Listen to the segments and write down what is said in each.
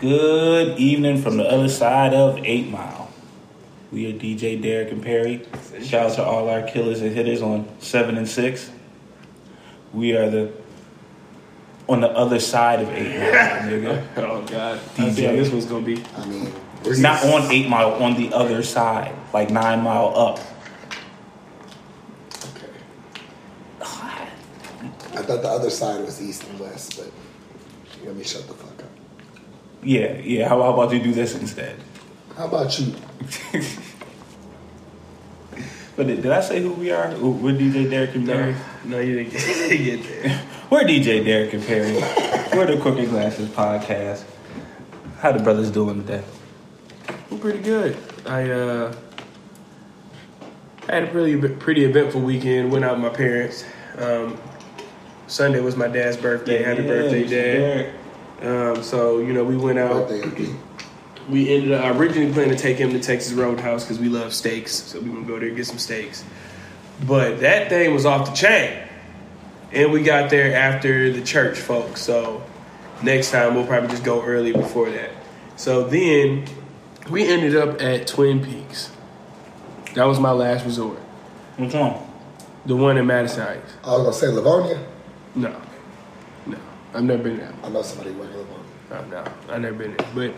Good evening from the other side of Eight Mile. We are DJ Derek and Perry. Shout out to all our killers and hitters on seven and six. We are the on the other side of Eight Mile, nigga. Oh God, I see DJ. this was gonna be. I mean, Not on Eight Mile, on the other side, like nine mile up. Okay. I thought the other side was east and west, but let me shut the fuck up. Yeah, yeah. How, how about you do this instead? How about you? But did, did I say who we are? We're DJ Derek and Perry. No, no, you didn't get, get there. We're DJ Derek and Perry. We're the Crooked Glasses podcast. How the brothers doing today? I'm pretty good. I uh, had a pretty pretty eventful weekend. Went out with my parents. Um, Sunday was my dad's birthday. Happy birthday, Dad! Um, so you know we went out. We ended up originally planning to take him to Texas Roadhouse because we love steaks, so we gonna go there and get some steaks. But that thing was off the chain, and we got there after the church folks. So next time we'll probably just go early before that. So then we ended up at Twin Peaks. That was my last resort. What's wrong? The one in Madison Heights. I was gonna say Livonia. No, no, I've never been there. I know somebody Livonia. Oh, no, I've never been there. But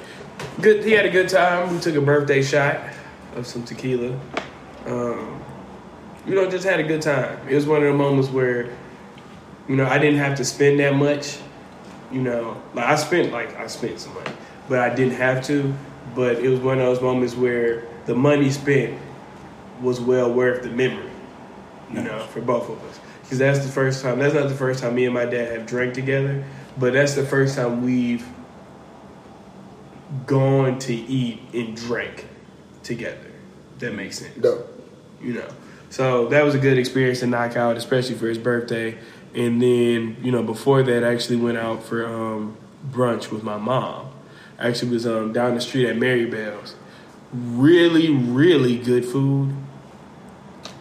good, he had a good time. We took a birthday shot of some tequila. Um, you know, just had a good time. It was one of the moments where, you know, I didn't have to spend that much. You know, like I spent like I spent some money, but I didn't have to. But it was one of those moments where the money spent was well worth the memory. You know, for both of us, because that's the first time. That's not the first time me and my dad have drank together, but that's the first time we've gone to eat and drink together. That makes sense No. you know. So that was a good experience to knock out, especially for his birthday. And then, you know, before that, I actually went out for um, brunch with my mom. I actually was um, down the street at Mary Bell's. Really, really good food.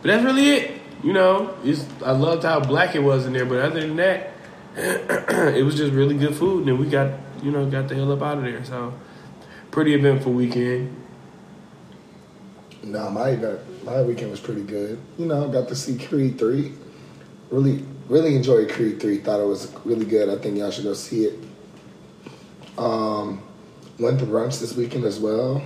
But that's really it. You know, it's, I loved how black it was in there, but other than that, it was just really good food. And then we got, you know, got the hell up out of there. So, pretty eventful weekend. No, my event, my weekend was pretty good. You know, got to see Creed three. Really, really enjoyed Creed three. Thought it was really good. I think y'all should go see it. Um, went to brunch this weekend as well.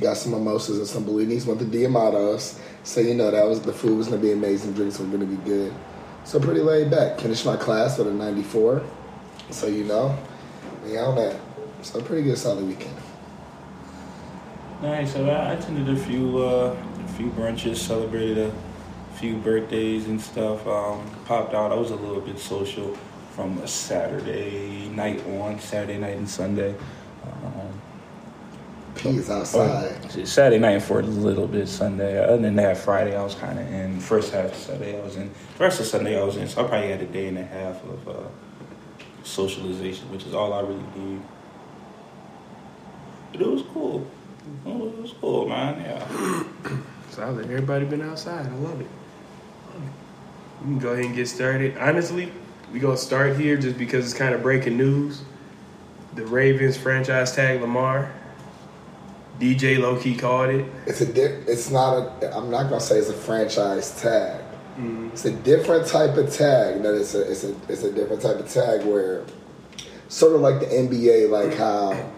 Got some mimosas and some bellinis. Went to Diamato's. So you know that was the food was gonna be amazing. Drinks were gonna be good. So pretty laid back. Finished my class with a ninety four. So you know, yeah, that. So pretty good, solid weekend. Nice. So I attended a few uh, a few brunches, celebrated a few birthdays and stuff. Um, popped out. I was a little bit social from a Saturday night on Saturday night and Sunday. Um, is outside. oh, Saturday night for a little bit Sunday. Other than that, Friday I was kind of in. First half of Saturday I was in. The rest of Sunday I was in. So I probably had a day and a half of uh, socialization, which is all I really need. But it was cool. Oh, it was cool, man. Yeah. Solid. Everybody been outside. I love it. We can go ahead and get started. Honestly, we gonna start here just because it's kind of breaking news. The Ravens franchise tag Lamar. DJ low key called it. It's a di- it's not a I'm not gonna say it's a franchise tag. Mm-hmm. It's a different type of tag. That it's a it's a it's a different type of tag where sort of like the NBA, like how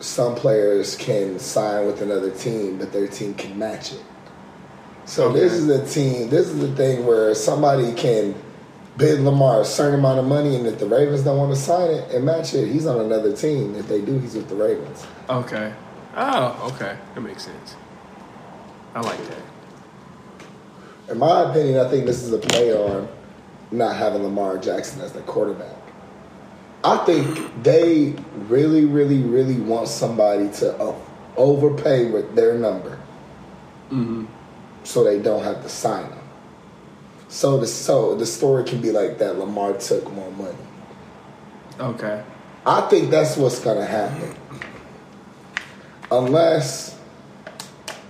some players can sign with another team, but their team can match it. So this is a team. This is the thing where somebody can bid Lamar a certain amount of money, and if the Ravens don't want to sign it and match it, he's on another team. If they do, he's with the Ravens. Okay. Oh, okay. That makes sense. I like that. In my opinion, I think this is a play on not having Lamar Jackson as the quarterback. I think they really, really, really want somebody to uh, overpay with their number, so they don't have to sign them. So the so the story can be like that. Lamar took more money. Okay. I think that's what's gonna happen. Unless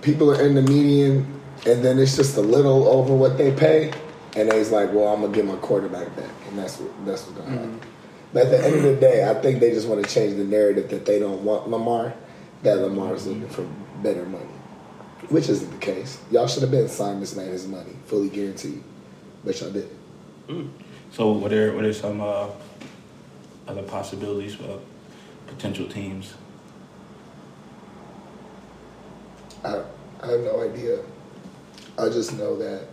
people are in the median and then it's just a little over what they pay, and they's like, "Well, I'm gonna get my quarterback back," and that's what that's what's gonna mm-hmm. happen. But at the end of the day, I think they just want to change the narrative that they don't want Lamar, that Lamar's mm-hmm. looking for better money, which isn't the case. Y'all should have been signing this man his money, fully guaranteed, but y'all didn't. Mm. So what are what are some uh, other possibilities for potential teams? I, I have no idea. I just know that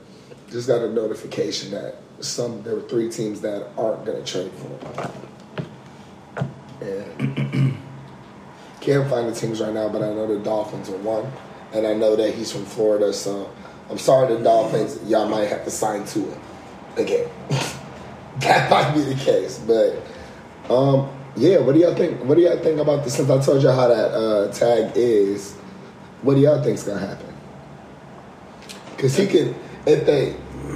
just got a notification that some there were three teams that aren't going to trade for him. And can't find the teams right now, but I know the Dolphins are one, and I know that he's from Florida. So I'm sorry, the Dolphins. Y'all might have to sign to him again. that might be the case, but um, yeah. What do y'all think? What do y'all think about this? Since I told you how that uh, tag is, what do y'all think's gonna happen? Because he can, if they,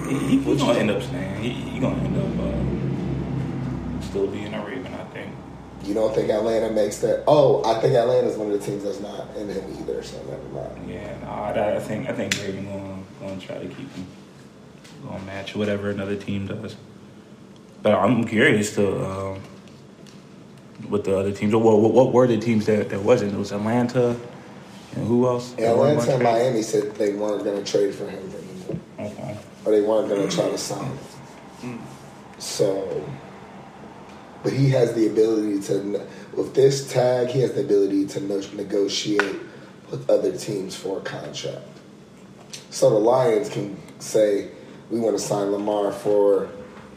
He, he gonna end up staying. He, he gonna end up uh, still being a Raven, I think. you don't think Atlanta makes that. Oh, I think Atlanta's one of the teams that's not in him either. So never mind. Yeah, I think I think Raven gonna gonna try to keep him. Gonna match whatever another team does. But I'm curious to um, what the other teams. What, what, what were the teams that that wasn't? It was Atlanta and who else? Atlanta and? Miami said they weren't going to trade for him anymore, Okay. or they weren't going to try to sign him. So, but he has the ability to, with this tag, he has the ability to negotiate with other teams for a contract. So the Lions can say, we want to sign Lamar for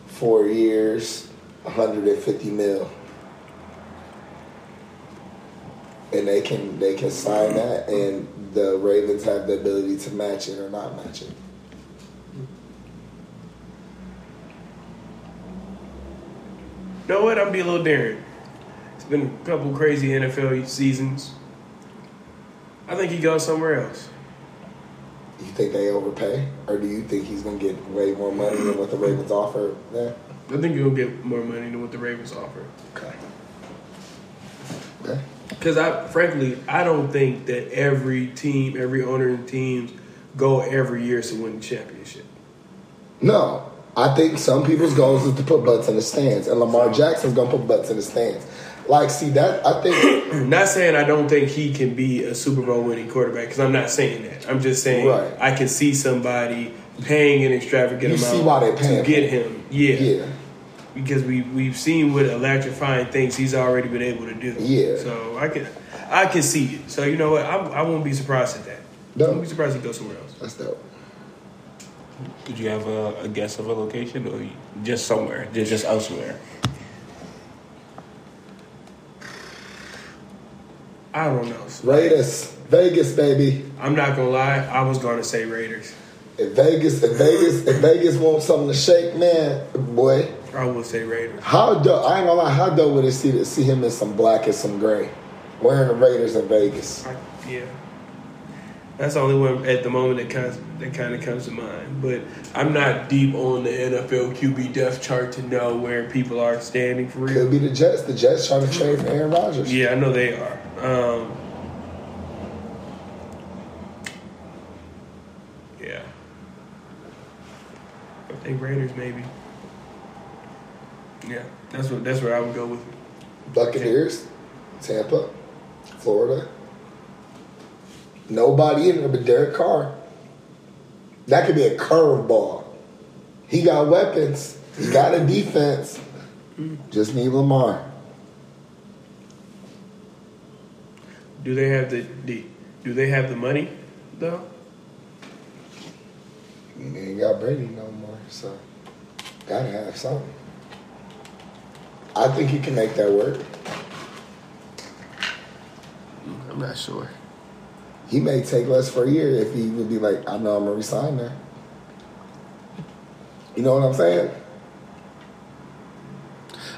four years, 150 mil. And they can they can sign that and the Ravens have the ability to match it or not match it. You know what? I'm be a little daring. It's been a couple crazy NFL seasons. I think he goes somewhere else. You think they overpay? Or do you think he's gonna get way more money than what the Ravens offer there? I think he'll get more money than what the Ravens offer. Okay. Because I, frankly, I don't think that every team, every owner in teams, go every year to win the championship. No, I think some people's goals is to put butts in the stands, and Lamar Jackson's gonna put butts in the stands. Like, see that? I think Not saying I don't think he can be a Super Bowl winning quarterback, because I'm not saying that. I'm just saying Right. I can see somebody paying an extravagant You amount see why they're paying to get him. Yeah. yeah, because we we've seen what electrifying things he's already been able to do. Yeah. So I can I can see it. So you know what? I, I won't be surprised at that. I won't be surprised if he goes somewhere else. that's dope. Did you have a, a guess of a location or just somewhere, just just elsewhere? I don't know. Raiders, Vegas, baby. I'm not gonna lie. I was gonna say Raiders. If Vegas, if Vegas, if Vegas wants something to shake, man, boy, I would say Raiders. how dope? I ain't gonna lie, how dope would it see to see him in some black and some gray, wearing the Raiders in Vegas? I, yeah. That's the only one at the moment that comes that kind of comes to mind. But I'm not deep on the NFL QB depth chart to know where people are standing for real. Could be the Jets. The Jets trying to trade for Aaron Rodgers. Yeah, I know they are. Um, yeah. I think Raiders maybe. Yeah, that's what that's where I would go with it. Buccaneers, Tampa, Florida. Nobody in there but Derek Carr. That could be a curveball. He got weapons. He got a defense. Just need Lamar. Do they have the, the do they have the money though? He ain't got Brady no more, so gotta have something. I think he can make that work. I'm not sure. He may take less for a year if he would be like, I know I'm gonna resign there. You know what I'm saying?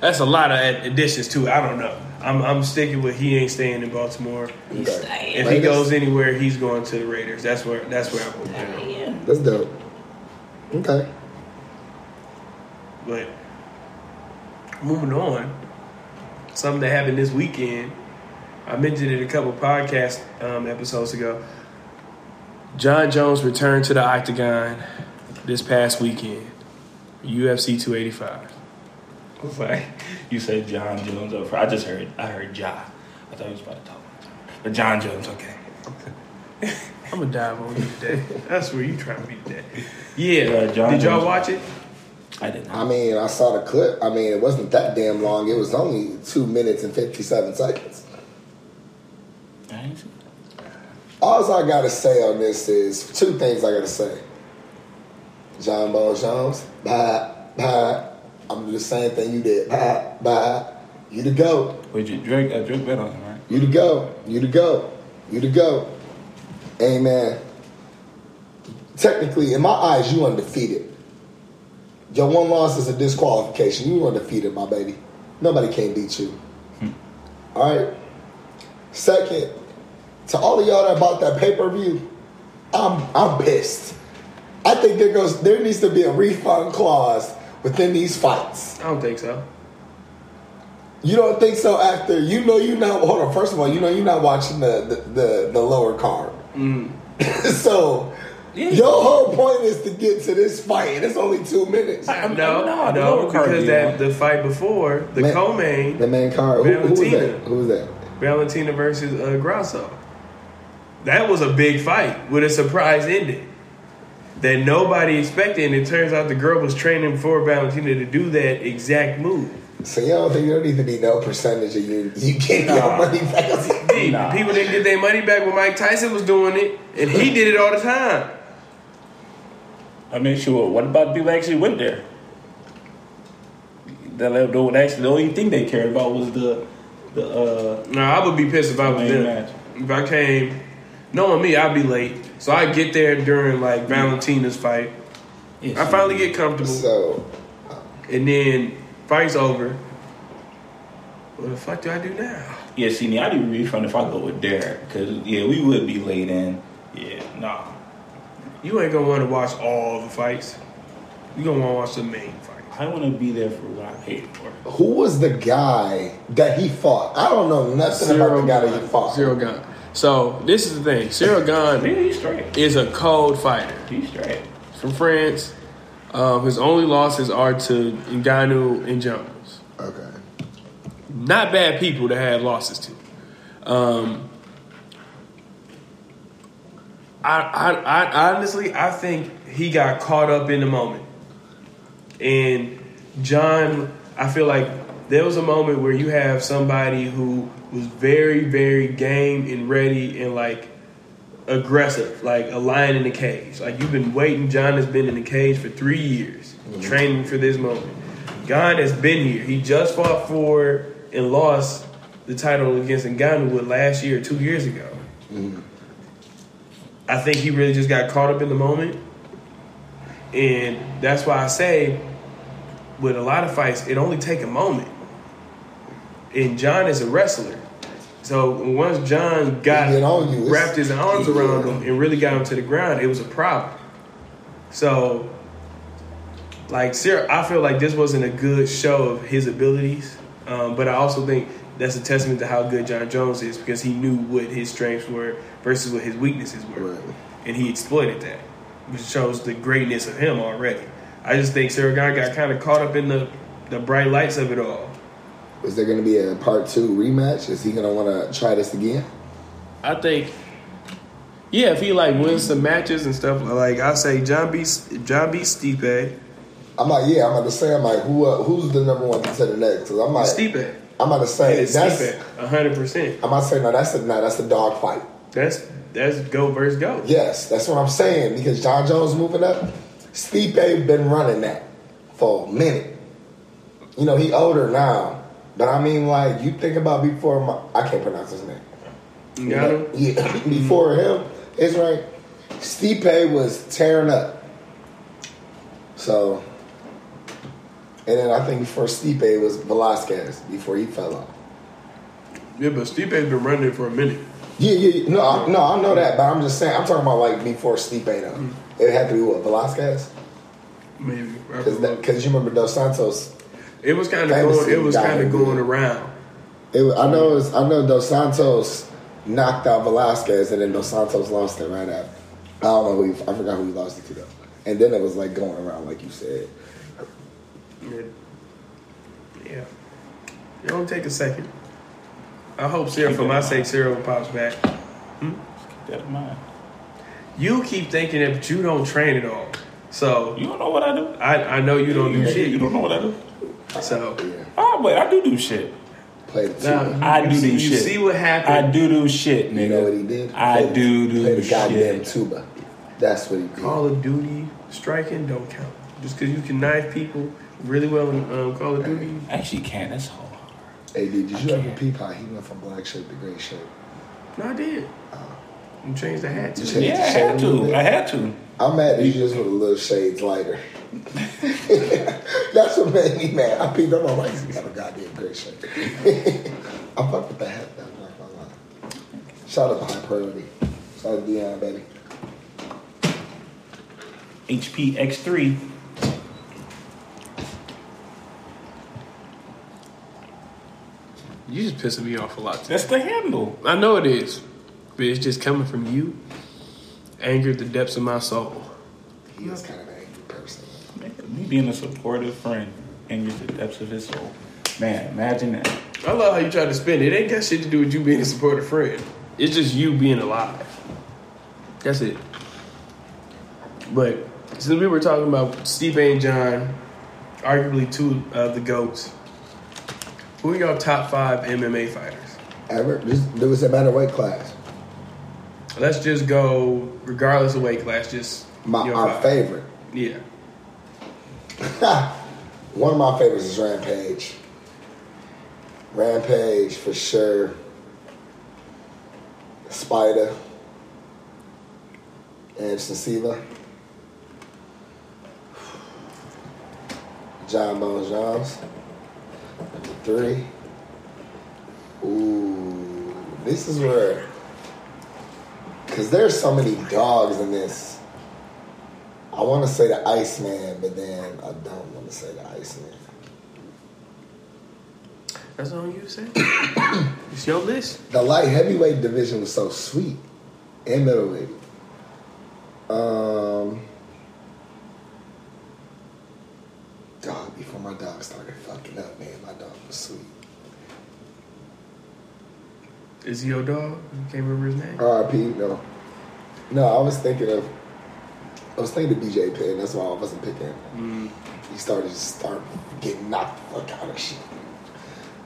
That's a lot of additions too. I don't know. I'm I'm sticking with he ain't staying in Baltimore. He's Okay. If he goes anywhere, he's going to the Raiders. That's where that's where I'm going. That's dope. Okay. But moving on, something that happened this weekend. I mentioned it a couple podcast um, episodes ago. Jon Jones returned to the octagon this past weekend, UFC 285. It's like, You said Jon Jones front. I just heard. I heard Ja. I thought he was about to talk. But Jon Jones, okay. I'm gonna dive on you today. That's where you trying to be today. Yeah. Yeah, Jon Did y'all Jones. watch it? I did I mean, I saw the clip. I mean, it wasn't that damn long. It was only two minutes and fifty-seven seconds. I All I gotta say on this is two things I gotta say. Jon Ball Jones, bye, bye. I'm gonna do the same thing you did. Bye, bye. You the go. Wait, you drink? Uh, Drake bet on him, right? You the go. You the go. You the go. Amen. Technically, in my eyes, you undefeated. Your one loss is a disqualification. You undefeated, my baby. Nobody can beat you. Hmm. All right. Second, to all of y'all that bought that pay per view, I'm I'm pissed. I think there goes there needs to be a refund clause within these fights. I don't think so. You don't think so? After you know you not hold on. First of all, you know you're not watching the the, the, the lower card. Mm. so Yeah. your whole point is to get to this fight, and it's only two minutes. I'm- No, no, the no, lower because be that the fight before the Man- co-main The main card. Who, who was that? Who was that? Valentina versus uh, Grasso. That was a big fight with a surprise ending that nobody expected, and it turns out the girl was training for Valentina to do that exact move. So you don't think there need to be no percentage of you you getting your money back? Hey, Nah. People didn't get their money back when Mike Tyson was doing it, and he did it all the time. I mean, sure. What about the people that actually went there? That the, actually the only thing they cared about was the the uh, No, I would be pissed if I was Main there. match. If I came, knowing me, I'd be late. So I get there during like Valentina's fight. yeah, I finally get comfortable, So and then fight's over. What the fuck do I do now? Yeah, see, me, I need a refund if I go with Derek because yeah, we would be late in. Yeah, nah. You ain't gonna want to watch all the fights. You gonna want to watch the main fight. I want to be there for what I paid for. who was the guy that he fought? I don't know nothing about the guy that he fought. Ciryl Gane. So this is the thing. Ciryl Yeah, he's straight. is a cold fighter He's straight. from France. Um, his only losses are to Ngannou and Jones. Okay. not bad people to have losses to. Um, I, I, I honestly, I think he got caught up in the moment, and Jon, I feel like there was a moment where you have somebody who was very, very game and ready and like aggressive, like a lion in the cage. Like you've been waiting. Jon has been in the cage for three years, mm-hmm. training for this moment. God has been here. He just fought for and lost the title against Ngannou last year, two years ago. Mm-hmm. I think he really just got caught up in the moment, and that's why I say, with a lot of fights, it only take a moment. And Jon is a wrestler, so once Jon got you, wrapped his arms around him and really got him to the ground, it was a problem. So, like, Ciryl, I feel like this wasn't a good show of his abilities, um, but I also think that's a testament to how good Jon Jones is because he knew what his strengths were versus what his weaknesses were, Right. and he exploited that, which shows the greatness of him already. I just think Ciryl Gane got kind of caught up in the the bright lights of it all. Is there going to be a part two rematch? Is he going to want to try this again? I think, yeah, if he like wins some matches and stuff, like I say, John B. John B. Stipe, I'm like, yeah, I'm about to say, I'm like, who uh, who's the number one contender next? Because I'm like, Stipe, I'm about to say that's. Hundred percent. I'm about to say no, that's the no, that's the dog fight. That's that's go versus go. Yes, that's what I'm saying because John Jones moving up. Stipe been running that for a minute. You know he older now, but I mean like you think about before my I can't pronounce his name. You got him. Yeah, before him, it's right. Stipe was tearing up. So, and then I think before Stipe was Velasquez before he fell off. Yeah, but Stipe's been running for a minute. Yeah, yeah, yeah. no, I, no, I know that, but I'm just saying I'm talking about like before Stipe though. Hmm. It had to be what Velasquez Maybe because you remember Dos Santos. it was kind of going. It was kind of going around. It, I know, it was, I know Dos Santos knocked out Velasquez, and then Dos Santos lost it right after. I don't know who he, I forgot who he lost it to though. And then it was like going around, like you said. Yeah. Yeah. It don't take a second. I hope Ciryl, for my sake, Ciryl pops back. Hmm? Keep that in mind. You keep thinking that, you don't train at all. So You don't know what I do. I, I know you don't do You shit. You don't know what I do. So Yeah. Oh, but I do do shit. Play the now tuba. I you do see, do you shit. see what happened? I do do shit, nigga. You know what he did? I Play- do do Play the goddamn shit. tuba. That's what he did. Call of Duty striking don't count. Just because you can knife people really well in um, Call of Duty? Actually can't. That's hard. Hey, dude, did you ever peep how he went from black shirt to gray shirt? No, I did. Oh. You changed the hat. To yeah, I had to. I had to. I'm mad that you just with a little shades lighter. That's what made me mad. I peeped up my wife. I got a goddamn gray shirt. I fucked with the hat. Shout out to High Priority. Shout out to Dion, baby. HP X3. You just pissing me off a lot. Today. That's the handle. I know it is, but it's just coming from you. Angered the depths of my soul. He is kind of an angry person. Man, Me being a supportive friend angers the depths of his soul. Man, imagine that. I love how you try to spin it. It ain't got shit to do with you being a supportive friend. It's just you being alive. That's it. But since we were talking about Stipe and Jon, arguably two of the goats, who are your top five MMA fighters? Ever? Just, there was a matter weight class. Let's just go, regardless of weight class, just My, our five. favorite. Yeah. One of my favorites is Rampage. Rampage for sure. Spider. Anderson Silva. Jon Bones Jones. Three. Ooh, this is where, because there's so many dogs in this. I want to say the Iceman, but then I don't want to say the Iceman. That's all you say? it's your list. The light heavyweight division was so sweet, and middleweight. Um, dog. Before my dog started fucking up, man, my dog was sweet. Is he your dog? You can't remember his name? R.I.P. No, no. I was thinking of. I was thinking of BJ Penn. That's why I wasn't picking. Mm. He started to start getting knocked the fuck out of shit.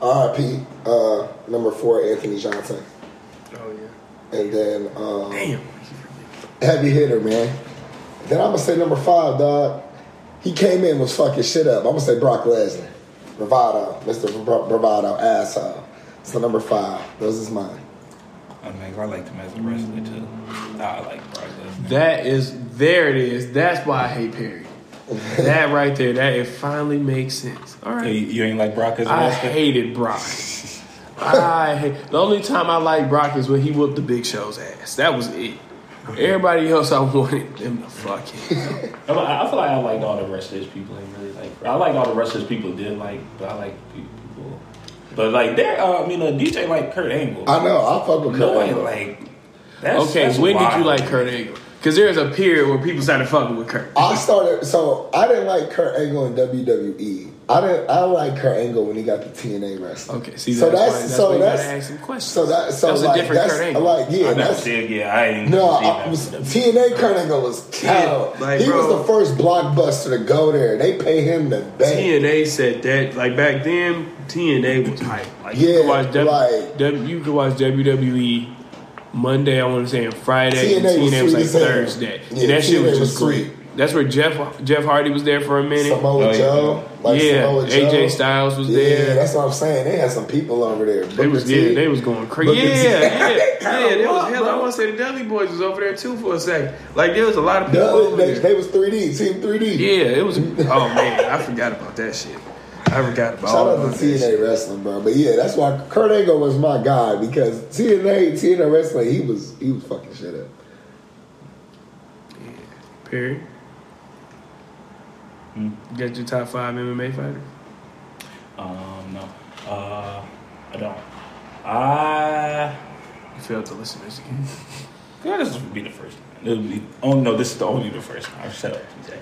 R.I.P. Uh, number four, Anthony Johnson, Oh, yeah. and then um, Damn. heavy hitter, man. Then I'm gonna say number five, dog. He came in was fucking shit up. I'm gonna say Brock Lesnar, bravado, Mr. Bra- Bravado, asshole. So number five, those is mine. I mean, I like him as a wrestler too. I like Brock Lesnar. That is, there it is. That's why I hate Perry. that right there, that it finally makes sense. All right. You, you ain't like Brock as a I wrestler? I hated Brock. I hate, the only time I liked Brock is when he whooped the Big Show's ass. That was it. Everybody else, I wanted them to fuck him. I, I feel like I liked all the wrestlers people ain't really like. I like all the wrestlers people did like, but I like people. But like there, uh, I mean, a DJ like Kurt Angle. I know. I fuck with no Kurt one Angle. like. That's, Okay, that's when did you like Kurt Angle? Because there's a period where people started fucking with Kurt. I started. So I didn't like Kurt Angle in WWE. I didn't. I like Kurt Angle when he got the TNA wrestling. Okay, see, So that's, that's- why, that's so why you gotta that's- ask some questions. So that. So That was a like different that's Kurt Angle. like yeah. I never That's, said yeah. I ain't. No, I was. TNA Kurt Angle was cow. like, he was the first blockbuster to go there. They pay him the bank. TNA said that like back then TNA was hype. Like you Yeah, could watch w, like- W- you could watch WWE Monday, I want to say, and Friday, and TNA was was, like. Thursday. Yeah, and that shit was just was great. Sweet. That's where Jeff Jeff Hardy was there for a minute. Samoa Oh, yeah. Joe, like yeah, Samoa AJ Styles was Yeah, there. Yeah, that's what I'm saying. They had some people over there. They was Booker yeah, they was going crazy. Booker Yeah, T. yeah, They yeah. There was rough, hell. I want to say the Dudley Boyz was over there too for a second. Like there was a lot of people Duh, over they, there. they was 3D, Team 3D. yeah, it was. Oh man, I forgot about that shit. I forgot about Shout all out to. TNA Wrestling, bro. But yeah, that's why Kurt Angle was my guy because TNA, TNA Wrestling, he was he was fucking shit up. Perry. Hmm. You got your top five MMA fighter? Um, no. Uh, I don't. I You failed to listen to this again. Yeah, this would be the first time. It would be. Oh no, this is the only the first time. Shut up, TJ.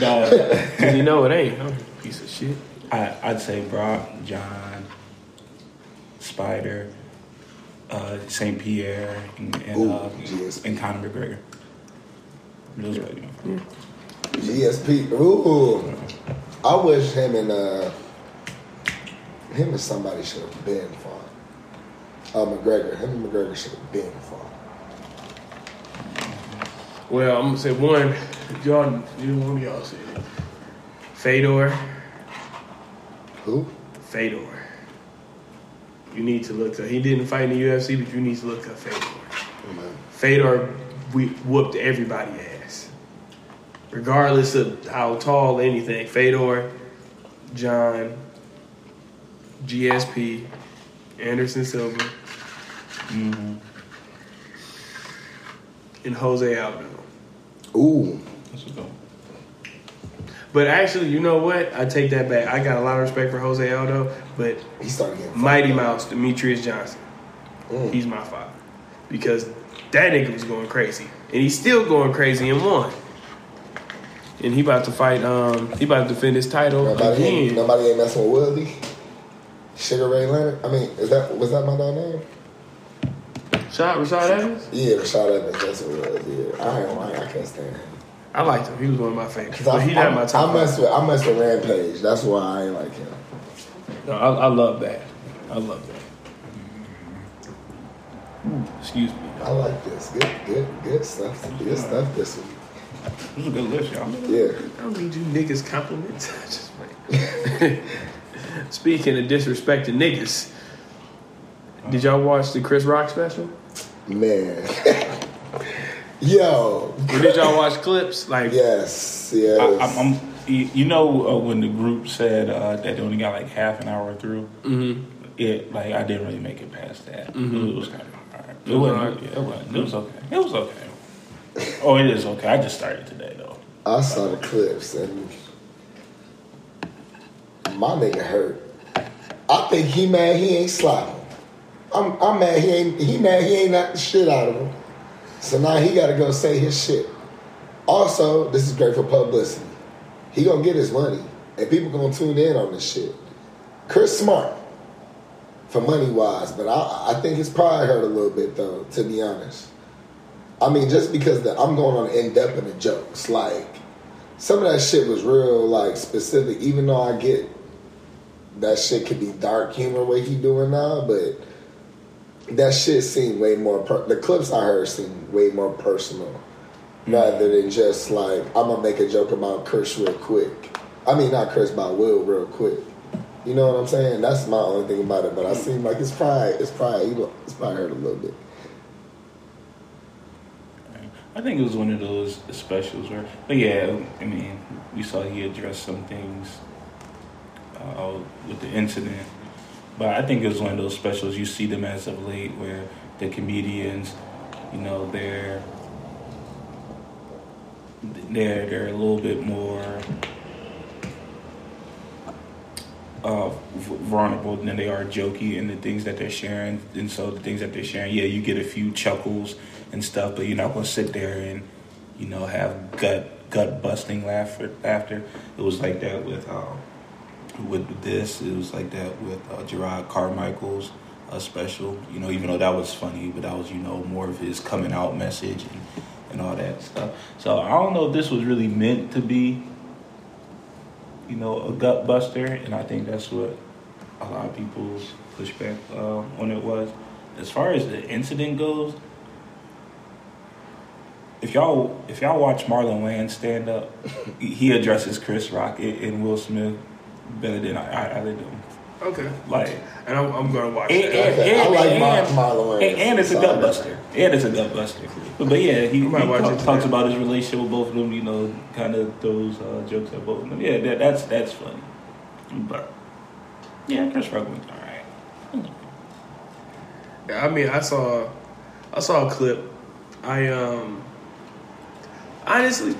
No, Cause you know it ain't. I'm a piece of shit. I, I'd say Brock, Jon, Spider, uh, Saint Pierre, and and, Ooh, uh, GSP. and Conor McGregor. Those are you GSP. Ooh, I wish him and uh, him and somebody should have been fought. Uh, McGregor. Him and McGregor should have been fought. Well, I'm gonna say one. Y'all, you one of y'all said it. Fedor, Who? Fedor. You need to look up. He didn't fight in the UFC, but you need to look up Fedor. Man. Fedor we whooped everybody ass, regardless of how tall anything. Fedor, Jon, GSP, Anderson Silva, and Jose Aldo. Ooh. That's what's up. But actually, you know what? I take that back. I got a lot of respect for Jose Aldo, but He started getting Mighty fucked. Mouse, Demetrious Johnson, Mm. he's my father. Because that nigga was going crazy. And he's still going crazy and won. And he about to fight, um, he about to defend his title Nobody ain't, nobody ain't messing with Willie. Sugar Ray Leonard. I mean, is that was that my dog name? Shot Rashad Evans? Yeah, Rashad Evans. That's what it was. Yeah, I ain't lying. I can't stand him. I liked him. He was one of my favorites. But I, he not I, my top I mess with I mess with Rampage. That's why I ain't like him. No, I, I love that. I love that. Excuse me. I like this. Good, good, good stuff. Good stuff this week. This is a good list, y'all. Yeah. I don't need you niggas compliments. I just like- Speaking of disrespecting niggas, did y'all watch the Chris Rock special? Man. Yo. Or did y'all watch clips? Like, Yes. Yes. I, I'm, I'm, you you know, uh, when the group said uh, that they only got like half an hour through, mhm. it like I didn't really make it past that. Mhm. It was kind of hard. It, It was wasn't. hard. Yeah, it wasn't. It was okay. It was okay. Oh, it is okay. I just started today though. I saw the clips and my nigga hurt. I think he mad he ain't slapping. I'm I'm mad he ain't he mad he ain't knocked the shit out of him. So now he gotta go say his shit. Also, this is great for publicity. He gonna get his money. And people gonna tune in on this shit. Chris Smart for money wise, but I I think his pride hurt a little bit though, to be honest. I mean, just because the, I'm going on in depth in the jokes, like some of that shit was real, like specific. Even though I get that shit could be dark humor what he doing now, but that shit seemed way more. Per- the clips I heard seemed way more personal, mm. rather than just like I'm gonna make a joke about Chris real quick. I mean, not Chris, about Will real quick. You know what I'm saying? That's my only thing about it. But I mm. seem like pride, his pride, he, his pride hurt a little bit. I think it was one of those specials where, but yeah, I mean, we saw he addressed some things uh, with the incident, but I think it was one of those specials you see them as of late where the comedians, you know, they're they're they're a little bit more uh, vulnerable than they are jokey in the things that they're sharing, and so the things that they're sharing, yeah, you get a few chuckles and stuff, but you're not gonna sit there and you know have gut gut busting laughter. Laughter. It was like that with um, with this. It was like that with uh, Jerrod Carmichael's uh, special. You know, even though that was funny, but that was you know more of his coming out message and and all that stuff. So I don't know if this was really meant to be you know, a gut buster, and I think that's what a lot of people's pushback uh, on it was. As far as the incident goes, if y'all if y'all watch Marlon Wayans stand up, he addresses Chris Rock and and Will Smith better than I, I, I do. Okay. Like, And I'm, I'm going to watch and, that. and, Okay, I like and, Mar- Marlon Wayans. and, and it's a Sorry. gut buster. And it's a gut buster. But, but yeah, he, he I might watch talk- talks about his relationship with both of them. You know, kind of throws uh, jokes at both of them. Yeah, that, that's that's funny. But yeah, Chris Rock was all right. Yeah, I mean, I saw, I saw a clip. I um, honestly,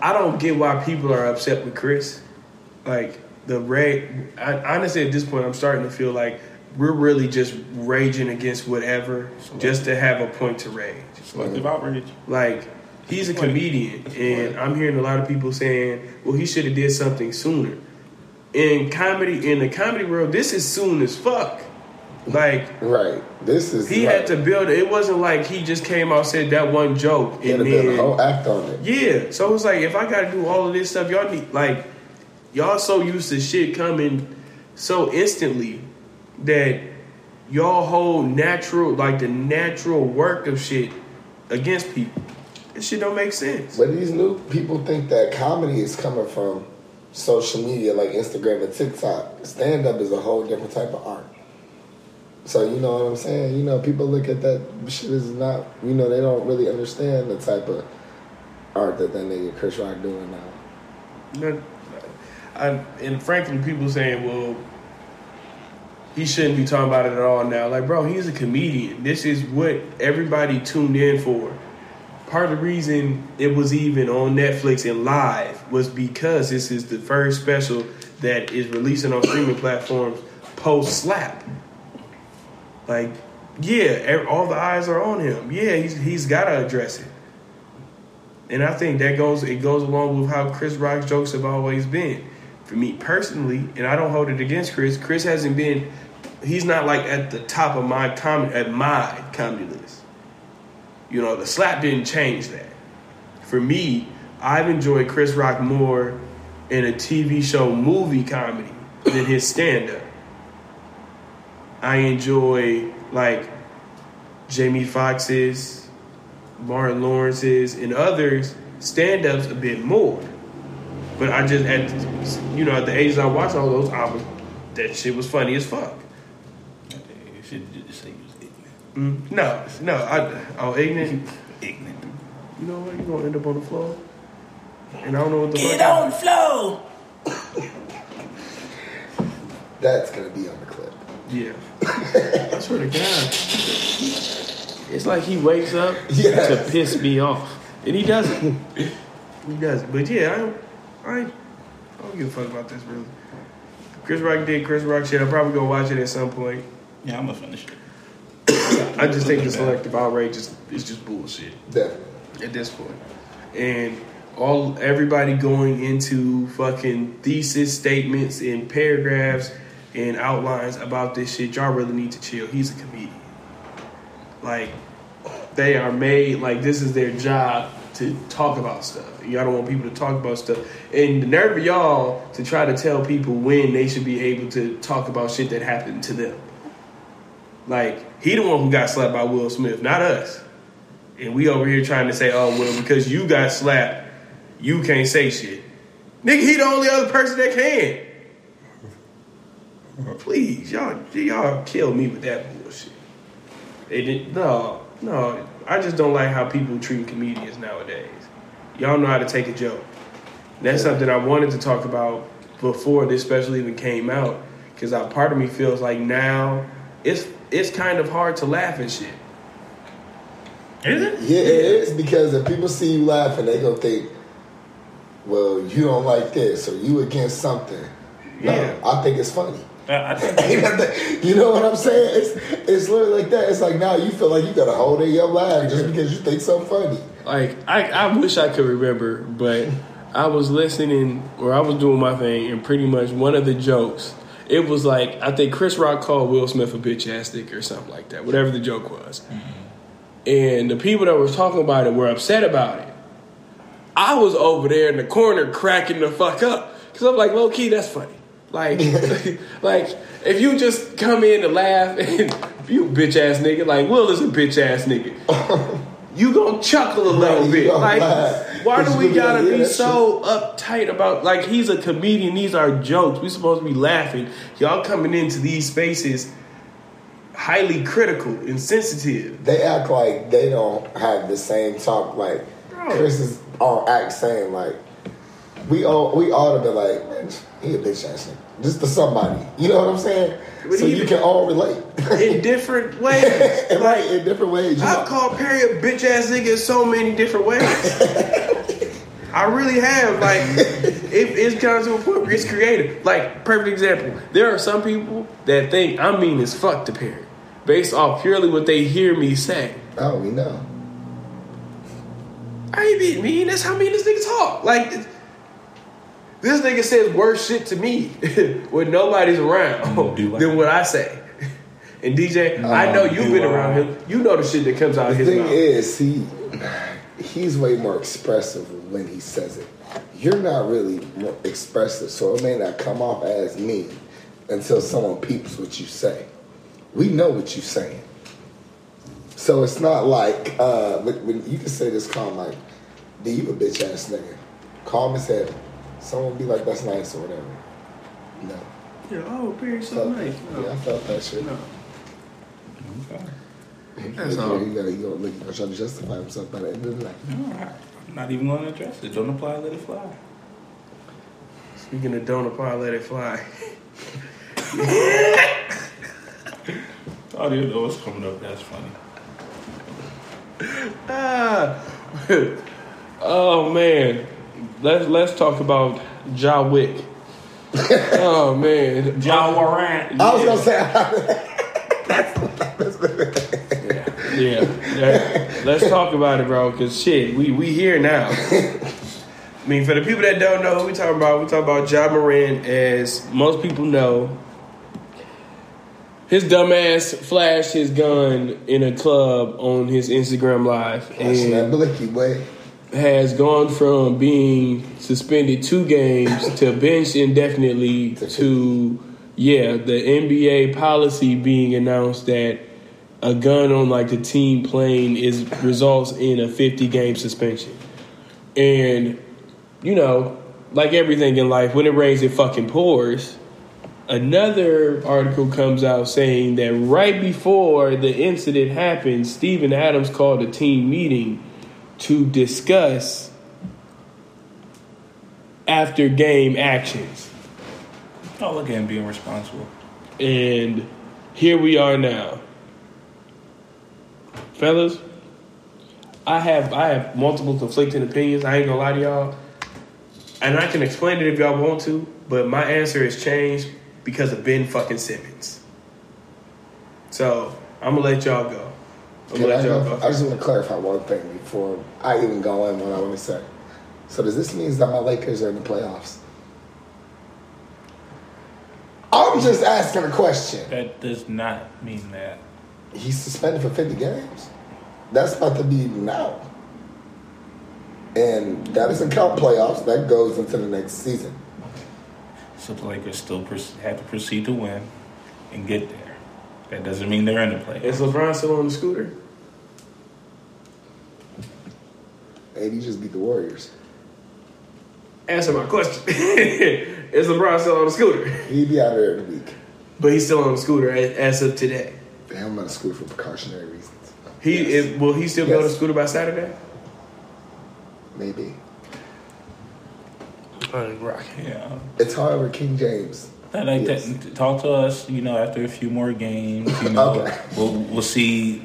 I don't get why people are upset with Chris. Like the Ray, I, honestly, at this point, I'm starting to feel like we're really just raging against whatever just to have a point to rage. Selective outrage. Like he's a comedian, and I'm hearing a lot of people saying, "Well, he should have did something sooner." In comedy, in the comedy world, this is soon as fuck. Like Right. This is he had to build it. It wasn't like he just came out said that one joke and to build a then whole act on it. yeah. So it's like if I got to do all of this stuff, y'all need like y'all so used to shit coming so instantly that y'all hold natural like the natural work of shit against people. This shit don't make sense. But these new people think that comedy is coming from social media like Instagram and TikTok. Stand up is a whole different type of art. So you know what I'm saying? You know, people look at that shit as not you know, they don't really understand the type of art that that nigga Chris Rock doing now. No, I, and frankly, people saying, "Well, he shouldn't be talking about it at all now." Like, bro, he's a comedian. This is what everybody tuned in for. Part of the reason it was even on Netflix and live was because this is the first special that is releasing on streaming platforms post slap. Like, yeah, all the eyes are on him. Yeah, he's he's got to address it. And I think that goes it goes along with how Chris Rock's jokes have always been. For me personally, and I don't hold it against Chris. Chris hasn't been he's not like at the top of my com at my comedy list. You know, the slap didn't change that. For me, I've enjoyed Chris Rock more in a TV show movie comedy than his stand up. I enjoy like Jamie Foxx's, Martin Lawrence's, and others stand ups a bit more. But I just at you know at the age I watched all those, I was that shit was funny as fuck. You should just say you was ignorant. Mm, no, no, I oh ignorant. Ignorant. You know what? You gonna end up on the floor, and I don't know what the Get fuck. on the floor. That's gonna be on the clip. Yeah, I swear to God, it's like he wakes up Yes. to piss me off, and he doesn't. he doesn't. But yeah, I don't, I, I don't give a fuck about this really. Chris Rock did Chris Rock shit. I'll probably go watch it at some point. Yeah, I'm gonna finish it. I just think the selective outrage is, is just bullshit. Definitely. at this point. And all everybody going into fucking thesis statements and paragraphs and outlines about this shit, y'all really need to chill. He's a comedian. Like they are made like this is their job to talk about stuff. Y'all don't want people to talk about stuff. And the nerve of y'all to try to tell people when they should be able to talk about shit that happened to them. Like he the one who got slapped by Will Smith, not us. And we over here trying to say, oh well, because you got slapped, you can't say shit. Nigga, he the only other person that can. Please, y'all, y'all kill me with that bullshit. They did no, no. I just don't like how people treat comedians nowadays. Y'all know how to take a joke. That's something I wanted to talk about before this special even came out, because part of me feels like now it's it's kind of hard to laugh at shit. Is it? Yeah, it is because if people see you laughing, they gonna think, "Well, you don't like this, or you against something." No, Yeah. I think it's funny. I think you know what I'm saying? It's it's literally like that. It's like now you feel like you got a hold in your laugh just because you think something funny. Like I, I wish I could remember, but I was listening or I was doing my thing, and pretty much one of the jokes, it was like I think Chris Rock called Will Smith a bitch ass nigga or something like that, whatever the joke was. Mm-hmm. And the people that were talking about it were upset about it. I was over there in the corner cracking the fuck up because I'm like, low key, that's funny. Like, like if you just come in to laugh and you bitch ass nigga, like Will is a bitch ass nigga. you gonna chuckle a little Right, bit. Like, laugh. why do we gotta be like, yeah, that's so uptight about? Like, he's a comedian. These are jokes. We supposed to be laughing. Y'all coming into these spaces highly critical and sensitive. They act like they don't have the same talk. Like Bro. Chris is all act saying like we all we ought to be like, man, he a bitch ass nigga. Just to somebody. You know what I'm saying? But so you can all relate. in different ways. right, Like, in different ways. I've know, called Perry a bitch ass nigga in so many different ways. I really have. Like, it, it's kind of to a point where it's creative. Like, perfect example. There are some people that think I'm mean as fuck to Perry, based off purely what they hear me say. Oh, we know. I ain't being mean. That's how mean this nigga talk. Like, this nigga says worse shit to me when nobody's around Do like- than what I say. And DJ, I know you've been I- around him. You know the shit that comes out of The his thing mouth. is, he he's way more expressive when he says it. You're not really more expressive, so it may not come off as mean until someone peeps what you say. We know what you're saying, so it's not like uh, when, when you can say this calm, like, "D, you a bitch ass nigga," calm as hell. Someone be like, "That's nice" or whatever. No, Yeah, oh, Perry's so Felt- nice. No. yeah, I felt that shit. No. Okay. That's He all. gonna, he gonna, he gonna, look, he gonna try to justify himself by the end of the night. All right. I'm not even going to address it. Don't apply, let it fly. Speaking of don't apply, let it fly. I didn't know what's coming up. That's funny. Ah. oh man, let's let's talk about Ja Wick. oh man, John Warren. I was gonna say. yeah. that- let's talk about it, bro. Cause shit, we we here now. I mean, for the people that don't know who we talking about, we talking about Ja Morant. As most people know, his dumbass flashed his gun in a club on his Instagram live, Flashing that and blicky way. Has gone from being suspended two games to bench indefinitely to yeah the NBA policy being announced that a gun on like the team plane is results in a 50 game suspension. And you know like everything in life when it rains it fucking pours. Another article comes out saying that right before the incident happened Steven Adams called a team meeting to discuss after game actions. Oh, look at him being responsible. And here we are now. Fellas, I have I have multiple conflicting opinions. I ain't gonna lie to y'all. And I can explain it if y'all want to, but my answer has changed because of Ben fucking Simmons. So I'm gonna let y'all go. I'm Can gonna I, let y'all go- go. I just want to clarify one thing before I even go in what I want to say. So does this mean that my Lakers are in the playoffs? I'm just asking a question. That does not mean that. He's suspended for 50 games. That's about to be now. And that doesn't count playoffs. That goes into the next season. So the Lakers still have to proceed to win and get there. That doesn't mean they're in the playoffs. Is LeBron still on the scooter? AD just beat the Warriors. Answer my question. Is LeBron still on the scooter? He'd be out there in a week. But he's still on the scooter as, as of today. Damn, I'm on a school for precautionary reasons. He Yes. is, will he still be on the scooter by Saturday? Maybe. Yeah. It's however King James. That, like Yes. that, talk to us, you know, after a few more games. You know, Okay. we'll we'll see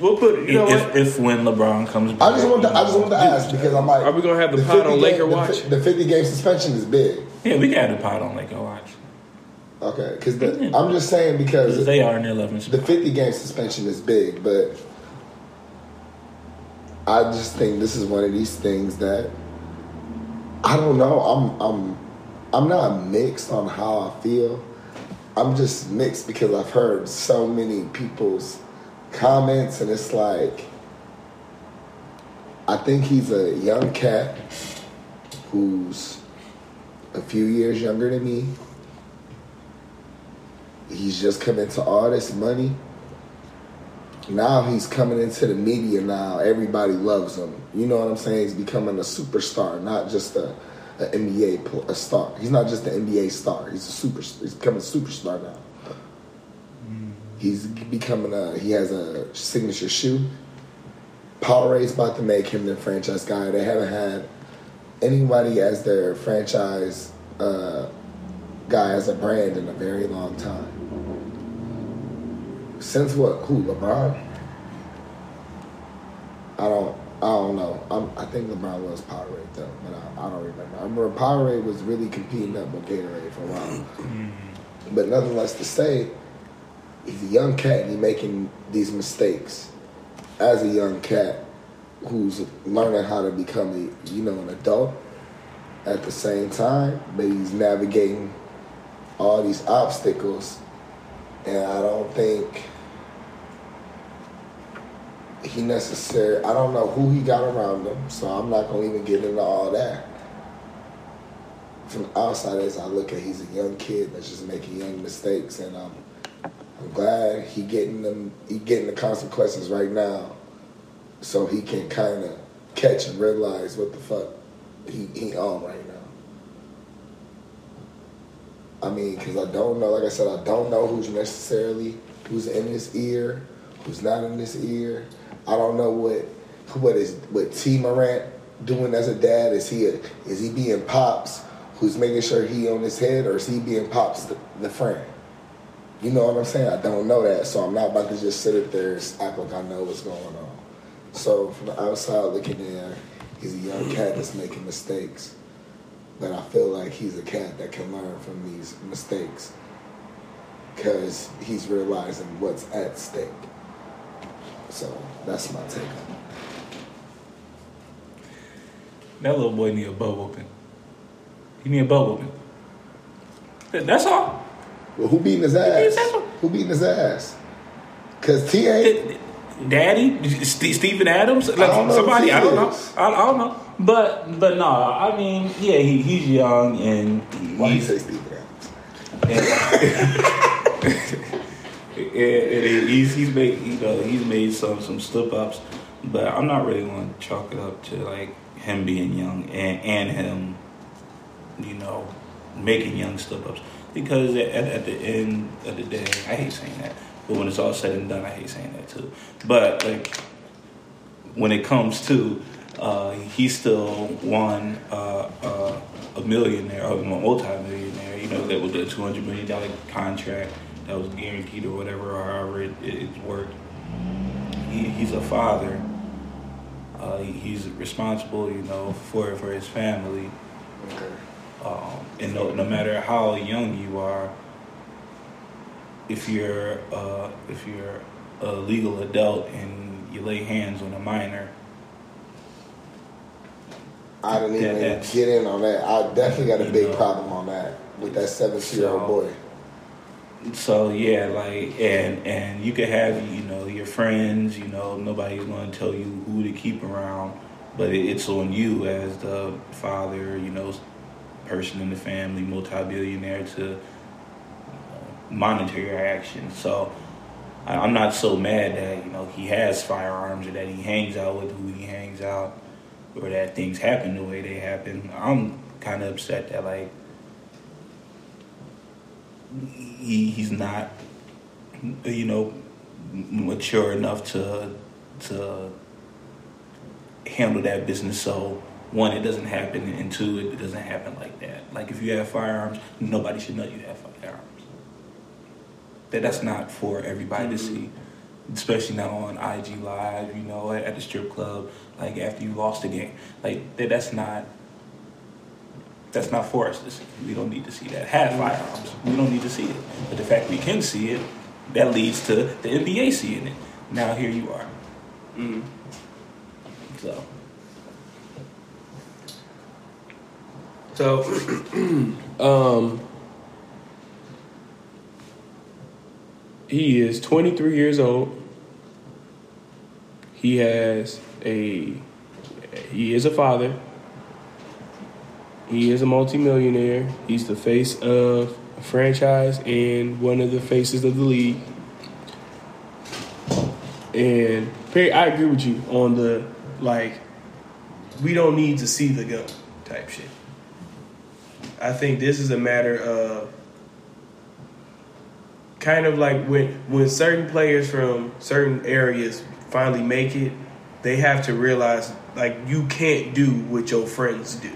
We'll put. You know if, if when LeBron comes back. I just want to, I just want to ask because I'm like, Are we gonna have the pod 50 on game- Laker the fi- Watch? The 50 game suspension is big. Yeah, we got the pot on Laker Watch. Okay, because I'm just saying because They are in the 11th the 50 game suspension is big, but I just think this is one of these things that I don't know. I'm I'm I'm not mixed on how I feel. I'm just mixed because I've heard so many people's comments, and it's like I think he's a young cat who's a few years younger than me. He's just come into all this money. Now he's coming into the media now. Everybody loves him. You know what I'm saying? He's becoming a superstar, not just a, a NBA pl- a star. He's not just an NBA star. He's a super. He's becoming a superstar now. He's becoming a. He has a signature shoe. Powerade's about to make him the franchise guy. They haven't had anybody as their franchise uh, guy as a brand in a very long time. Since what? Who? LeBron? I don't. Don't know. I'm, I think LeBron was Powerade though, but I, I don't remember. I remember Powerade was really competing up with Gatorade for a while. Mm-hmm. but nonetheless, to say he's a young cat and he's making these mistakes as a young cat who's learning how to become a you know an adult at the same time, but he's navigating all these obstacles, and I don't think he necessarily. I don't know who he got around him, so I'm not gonna even get into all that. From outside, as I look at, he's a young kid that's just making young mistakes, and um, I'm glad he getting them. He getting the consequences right now, so he can kind of catch and realize what the fuck he he on right now. I mean, because I don't know. Like I said, I don't know who's necessarily who's in his ear, who's not in his ear. I don't know what what is what Tee Morant doing as a dad. Is he a, is he being pops who's making sure he on his head, or is he being pops the, the friend? You know what I'm saying? I don't know that, so I'm not about to just sit up there and act like I know what's going on. So from the outside looking in, he's a young cat that's making mistakes, but I feel like he's a cat that can learn from these mistakes because he's realizing what's at stake. So that's my take on it. That little boy need a butt whooping. He need a butt whooping. That's all. Well, who beating his ass? Who beating his ass? Cause T ain't. Daddy, St- Steven Adams, like know somebody. I don't know. I, I don't know. But but no, I mean, yeah, he, he's young and Why you say Steve Adams? and, and he's he's made you know he's made some some slip ups, but I'm not really going to chalk it up to like him being young and and him, you know, making young slip ups because at, at the end of the day, I hate saying that, but when it's all said and done, I hate saying that too. But like when it comes to uh, still one uh, uh, a millionaire a multi-millionaire. You know that was a two hundred million dollar contract that was guaranteed or whatever, or however it, it, it worked. He, he's a father. Uh, he- he's responsible, you know, for for his family. Okay. Um, and no, no matter how young you are, if you're uh, if you're a legal adult and you lay hands on a minor, I didn't even get in on that. I definitely got a big know. problem on that with that 17 year old So- boy. So yeah, like and and you could have you know your friends, you know nobody's going to tell you who to keep around, but it, it's on you as the father, you know, person in the family, multi-billionaire to monitor your actions. So I'm not so mad that you know he has firearms or that he hangs out with who he hangs out, or that things happen the way they happen. I'm kind of upset that like he he's not you know mature enough to to handle that business. So one it doesn't happen and two it doesn't happen like that. Like if you have firearms nobody should know you have firearms. That that's not for everybody to see mm-hmm. especially not on IG live you know at, at the strip club like after you lost the game. Like that, that's not that's not for us to see. We don't need to see that. Have firearms. We don't need to see it. But the fact we can see it, that leads to the NBA seeing it. Now here you are. So So, um, he is 23 years old. He has a, he is a father. He is a multimillionaire. He's the face of a franchise and one of the faces of the league. And Perry, I agree with you on the like, we don't need to see the gun type shit. I think this is a matter of kind of like when when certain players from certain areas finally make it, they have to realize like you can't do what your friends do.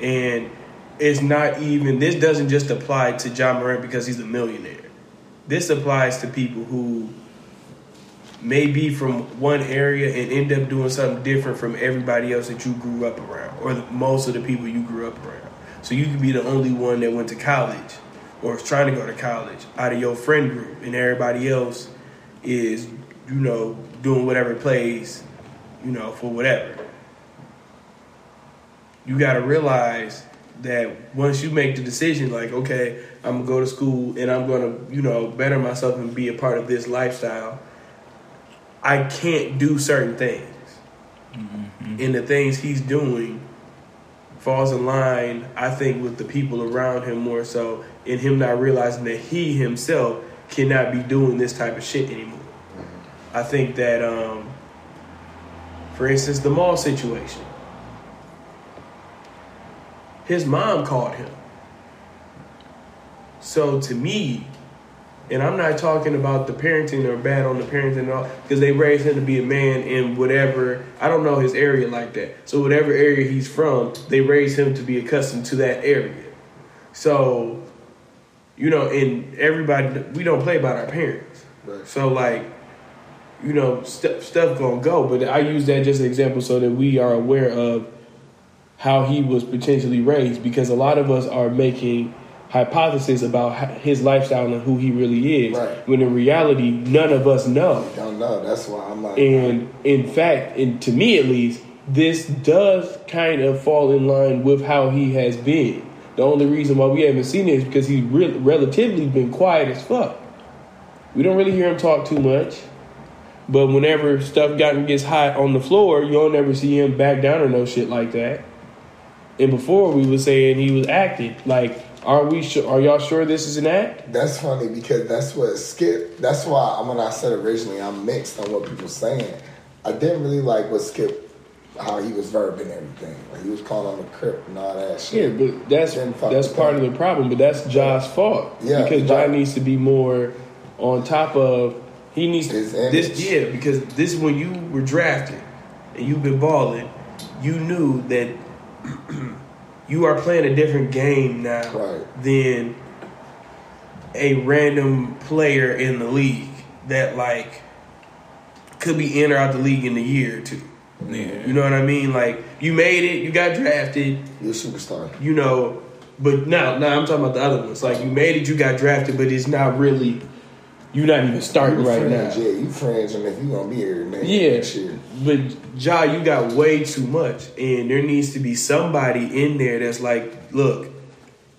And it's not even this doesn't just apply to Ja Morant because he's a millionaire. This applies to people who may be from one area and end up doing something different from everybody else that you grew up around, or most of the people you grew up around. So you could be the only one that went to college or is trying to go to college out of your friend group, and everybody else is, you know, doing whatever plays, you know, for whatever. You got to realize that once you make the decision, like, okay, I'm gonna go to school and I'm gonna, you know, better myself and be a part of this lifestyle, I can't do certain things. Mm-hmm. And the things he's doing falls in line, I think, with the people around him more so, in him not realizing that he himself cannot be doing this type of shit anymore. I think that, um, for instance, the mall situation. His mom called him. So to me, and I'm not talking about the parenting or bad on the parenting at all because they raised him to be a man in whatever I don't know his area like that. So whatever area he's from, they raised him to be accustomed to that area. So, you know, and everybody we don't play about our parents. Right. So like, you know, st- stuff gonna go. But I use that just as an example so that we are aware of how he was potentially raised because a lot of us are making hypotheses about his lifestyle and who he really is. Right. When in reality, none of us know. don't know. That's why I'm like. And in fact, and to me at least, this does kind of fall in line with how he has been. The only reason why we haven't seen it is because he's re- relatively been quiet as fuck. We don't really hear him talk too much. But whenever stuff gotten gets hot on the floor, you don't ever see him back down or no shit like that. And before we were saying he was acting like are we sure? Are y'all sure this is an act? That's funny because that's what Skip. That's why when I said originally I'm mixed on what people saying. I didn't really like what Skip how he was verbing everything. Like he was calling him a crip and all that shit. Yeah, but that's that's part of the problem. But that's Ja's fault. Yeah, because. Ja needs to be more on top of. He needs to, this. Yeah, because this when you were drafted and you've been balling, you knew that you are playing a different game now right. than a random player in the league that like could be in or out the league in a year or two. Yeah. You know what I mean? Like you made it, you got drafted. You're a superstar. You know, but now, now I'm talking about the other ones. Like you made it, you got drafted, but it's not really. You're not even starting right friends, now. Yeah, you friends, and if you gonna be here next, yeah. year. But Ja, you got way too much, and there needs to be somebody in there that's like, look,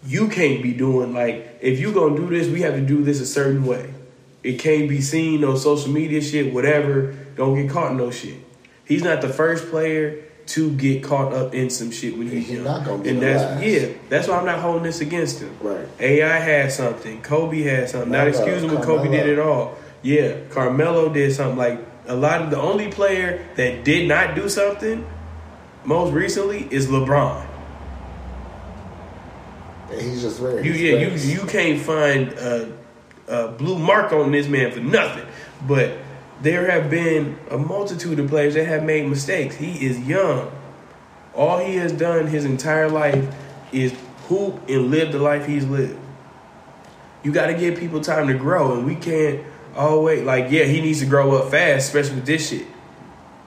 you can't be doing like if you gonna do this, we have to do this a certain way. It can't be seen no social media shit, whatever. Don't get caught in no shit. He's not the first player to get caught up in some shit when he's, young. Not gonna and that's last. yeah, that's why I'm not holding this against him. Right. AI had something. Kobe had something. Not, not excusing what Kobe did at all. Yeah, Carmelo did something like a lot of the only player that did not do something most recently is LeBron. And he's just very. You, yeah, you you can't find a, a blue mark on this man for nothing. But there have been a multitude of players that have made mistakes. He is young. All he has done his entire life is hoop and live the life he's lived. You got to give people time to grow, and we can't wait, like yeah, he needs to grow up fast, especially with this shit.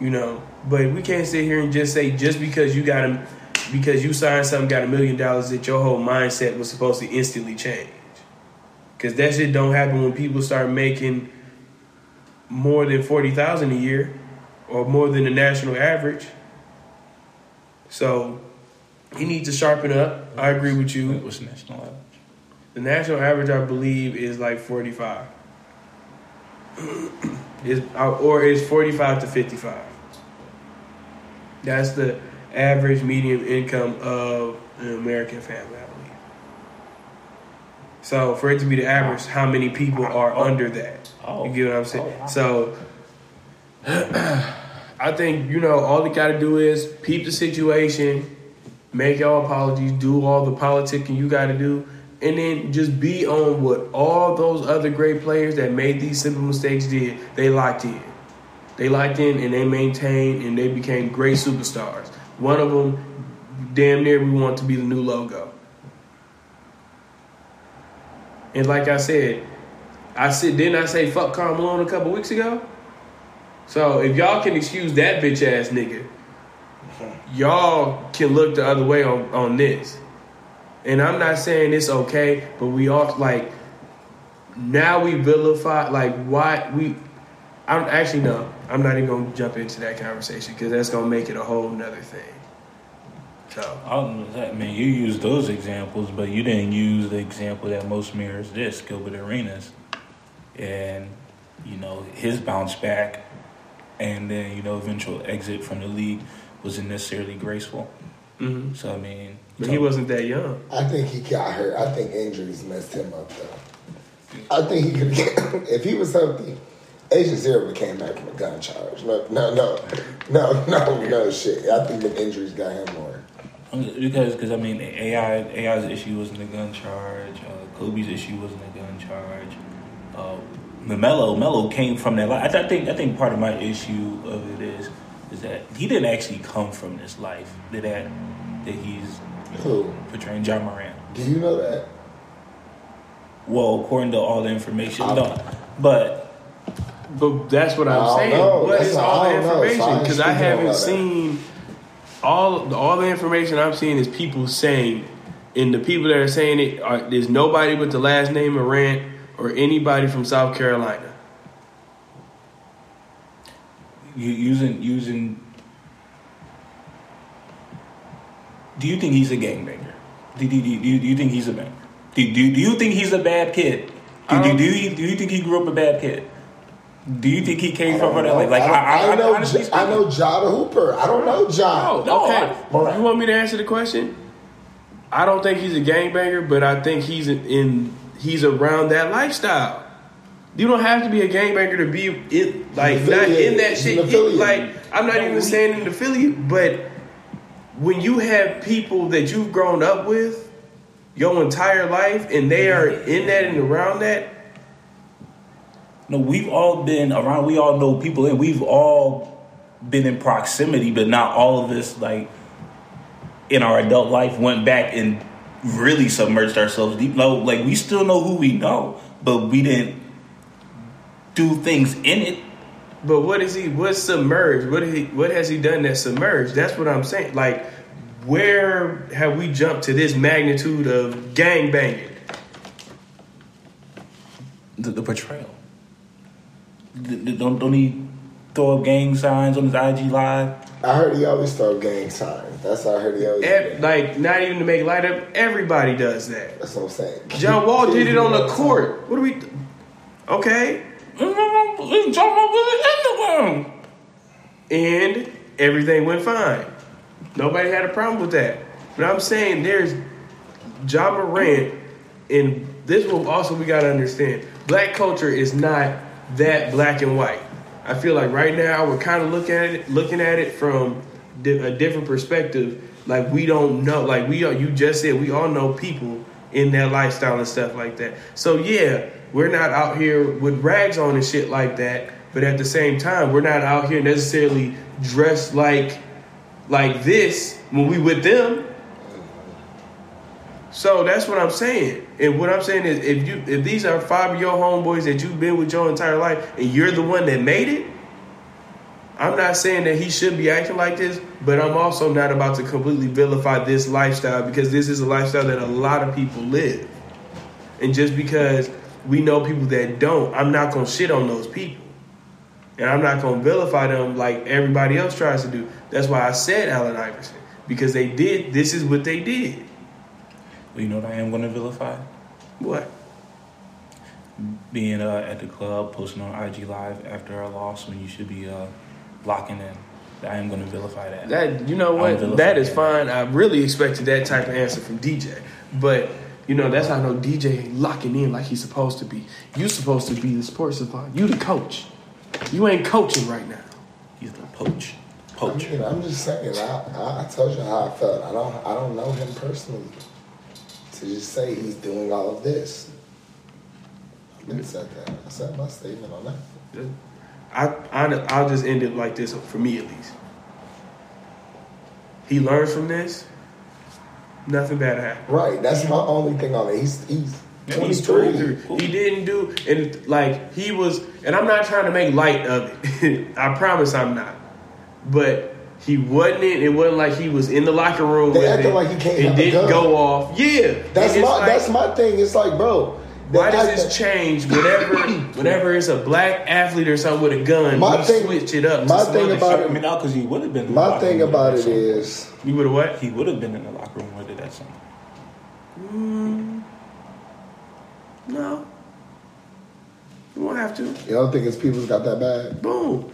You know, but we can't sit here and just say just because you got him, because you signed something, got a million dollars, that your whole mindset was supposed to instantly change. Because that shit don't happen when people start making more than forty thousand a year, or more than the national average. So he needs to sharpen up. I agree with you. What's the national average? The national average, I believe, is like forty-five is uh, or is 45 to 55. That's the average median income of an American family, I believe. So for it to be the average, how many people are under that? Oh. You get what I'm saying? Oh, so I think, you know, all they gotta do is peep the situation, make your apologies, do all the politicking you gotta do, and then just be on what all those other great players that made these simple mistakes did. They locked in. They locked in and they maintained and they became great superstars. One of them, damn near, we want to be the new logo. And like I said, I said, didn't I say fuck Karl Malone a couple weeks ago? So if y'all can excuse that bitch ass nigga, y'all can look the other way on, on this. And I'm not saying it's okay, but we all like now we vilify like why we I'm actually no, I'm not even gonna jump into that conversation because that's gonna make it a whole nother thing. So I mean, you used those examples, but you didn't use the example that most mirrors this, Gilbert Arenas. And, you know, his bounce back and then, you know, eventual exit from the league wasn't necessarily graceful. Mhm. So, I mean, but he wasn't that young. I think he got hurt. I think injuries messed him up though. I think he could if he was healthy. Agent Zero came back from a gun charge. No, no, no, no, no, no shit. I think the injuries got him more. Because, because I mean, AI, AI's issue wasn't a gun charge. Uh, Kobe's issue wasn't a gun charge. Uh, the Melo, Melo came from that. Life. I, th- I think, I think part of my issue of it is, is that he didn't actually come from this life. That that, that he's Who? portraying Ja Morant. Do you know that? Well, according to all the information, Um, no, but But that's what I I'm don't saying. know. What That's is all the don't know. So I information? Because I speaking haven't seen. that. All all the information I'm seeing is people saying, and the people that are saying it are there's nobody with the last name Morant or anybody from South Carolina. you using using. Do you think he's a gangbanger? Do, do, do, do, do you think he's a banger? Do, do, do you think he's a bad kid? Do, do, Um, do, you, do you think he grew up a bad kid? Do you think he came from don't know. Like, like I, I, I, I know. honestly J- I know Ja the Hooper. I don't know John. No, okay, I- you want me to answer the question? I don't think he's a gangbanger, but I think he's in, in he's around that lifestyle. You don't have to be a gangbanger to be it, like not in that shit. an affiliate. Like I'm not even we- saying an affiliate, but when you have people that you've grown up with your entire life and they are in that and around that, No, we've all been around. We all know people, and we've all been in proximity, but not all of us, like in our adult life, went back and really submerged ourselves deep. No, like we still know who we know, but we didn't do things in it. but what is he? What's submerged? What he? What has he done that submerged? That's what I'm saying. Like, where have we jumped to this magnitude of gang banging? The, the portrayal. The- the- don't don't he throw up gang signs on his IG live? I heard he always throw gang signs. That's what I heard he always. Ev- like, not even to make light of. Everybody does that. That's what I'm saying. John Wall did it on the Kids do court. What do we? Okay, It's talking about Instagram. and everything went fine. Nobody had a problem with that. But I'm saying there's Ja Morant, and this will also we gotta understand. Black culture is not that black and white. I feel like right now we're kind of looking at it, looking at it from a different perspective. Like we don't know. Like we are. You just said we all know people in that lifestyle and stuff like that. So yeah, we're not out here with rags on and shit like that. But at the same time, we're not out here necessarily dressed like like this when we with them. So that's what I'm saying. And what I'm saying is if you if these are five of your homeboys that you've been with your entire life and you're the one that made it, I'm not saying that he should be acting like this, but I'm also not about to completely vilify this lifestyle because this is a lifestyle that a lot of people live. And just because we know people that don't, I'm not gonna shit on those people. And I'm not gonna vilify them like everybody else tries to do. That's why I said Allen Iverson. Because they did this is what they did. Well, you know what I am going to vilify? What? Being uh, at the club, posting on IG Live after a loss when you should be uh, locking in. I am going to vilify that. That you know what? That is it. fine. I really expected that type of answer from DJ, but you know that's how I know DJ locking in like he's supposed to be. You supposed to be the sports savant. You the coach. You ain't coaching right now. He's the poach. I mean, I'm just saying. I, I, I told you how I felt. I don't. I don't know him personally. To just say he's doing all of this. I didn't said that. I said my statement on that. I, I I'll just end it like this for me at least. He learns from this. Nothing bad happened. Right. That's my only thing on it. He's he's He's 23. 23. He didn't do, and like he was, and I'm not trying to make light of it. I promise I'm not. But he wasn't. In, it wasn't like he was in the locker room. They with acting it. like he can't It didn't go off. Yeah, That's my like, that's my thing. It's like, bro, the Why does fact this that- change whenever whenever it's a black athlete or something with a gun? My we thing- switch it up. my thing about shit. I mean, now because he would have been. in the My locker thing room about that it song. is, you would have what? he would have been in the locker room with it that song. Mm. No, you won't have to. you don't think his people's got that bad? Boom.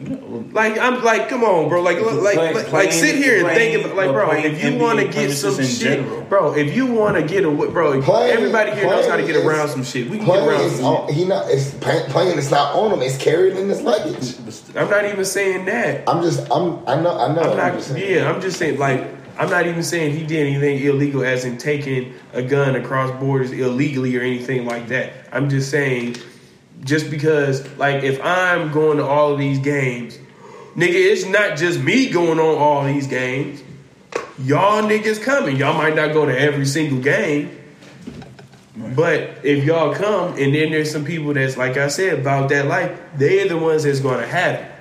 You know, Like I'm like, come on, bro. Like, look, like, like, like, sit here and think about, like, bro. If you want to get some shit, general. bro. If you want to get away, bro. Playing- everybody here knows how to get playing around some shit. We can get around is some shit. he not. It's play- playing. It's not on him. It's carried in his luggage. I'm not even saying that. I'm just. I'm. I know. I know. I'm what not. you're saying. Yeah, I'm just saying. Like, I'm not even saying he did anything illegal, as in taking a gun across borders illegally or anything like that. I'm just saying, just because, like, if I'm going to all of these games, nigga, it's not just me going on all these games. Y'all niggas coming. Y'all might not go to every single game. But if y'all come and then there's some people that's like I said about that life, they're the ones that's gonna have it.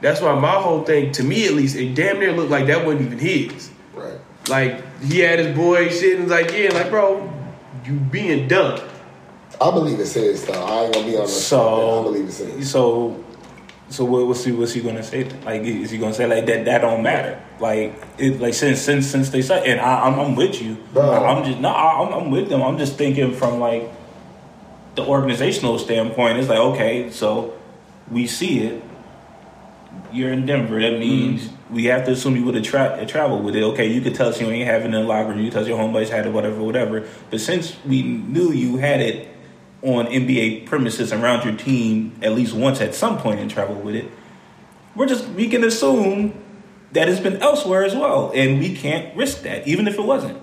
That's why my whole thing, to me at least, it damn near looked like that wasn't even his. Right. Like he had his boy shit and was like, yeah, like bro, you being dumb. I believe it's his though. I ain't gonna be on the So I believe it's his. So, so what, what's he what's he gonna say? Like, is he gonna say like that? That don't matter. Like, it, like since since since they said, and I, I'm I'm with you. Bro. I'm just no, I- I'm I'm with them. I'm just thinking from like the organizational standpoint. It's like okay, so we see it. You're in Denver. That mm-hmm. means we have to assume you would have tra- traveled with it. Okay, you could tell us you ain't having it in the locker room. You tell us your homeboys had it, whatever, whatever. But since we knew you had it on NBA premises around your team at least once at some point and travel with it, we're just we can assume that it's been elsewhere as well, and we can't risk that, even if it wasn't.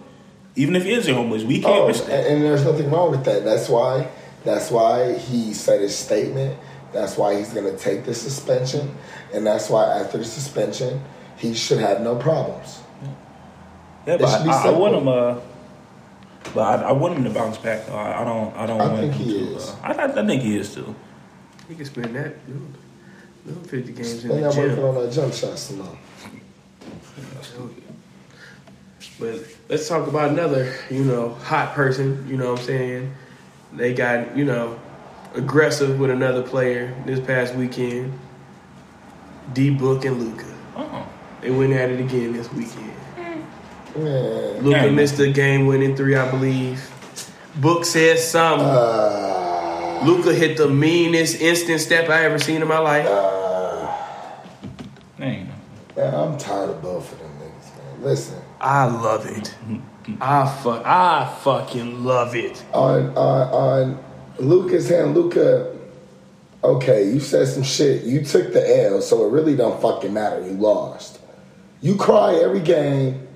Even if it is your homeboys, we can't Oh, risk that. and there's nothing wrong with that. That's why. That's why he said his statement. That's why he's gonna take the suspension, and that's why after the suspension, he should have no problems. Yeah, but I, I want him. Uh, but I, I want him to bounce back. Though. I, I don't. I don't I want think him he to. is. Uh, I, I, I think he is too. He can spend that little, little fifty games in They're the not working gym. on that jump shot some more. But let's talk about another, you know, hot person. You know what I'm saying? They got, you know, aggressive with another player this past weekend. D Book and Luka. Oh, They went at it again this weekend. Man. Luka Dang. missed a game winning three, I believe. Book said something. Uh, Luka hit the meanest instant step I ever seen in my life. uh, dang. man, I'm tired of both of them niggas, man. Listen, I love it. I fuck, I fucking love it. on on on Luka's hand, Luka. Okay, you said some shit. You took the L, so it really don't fucking matter. You lost. You cry every game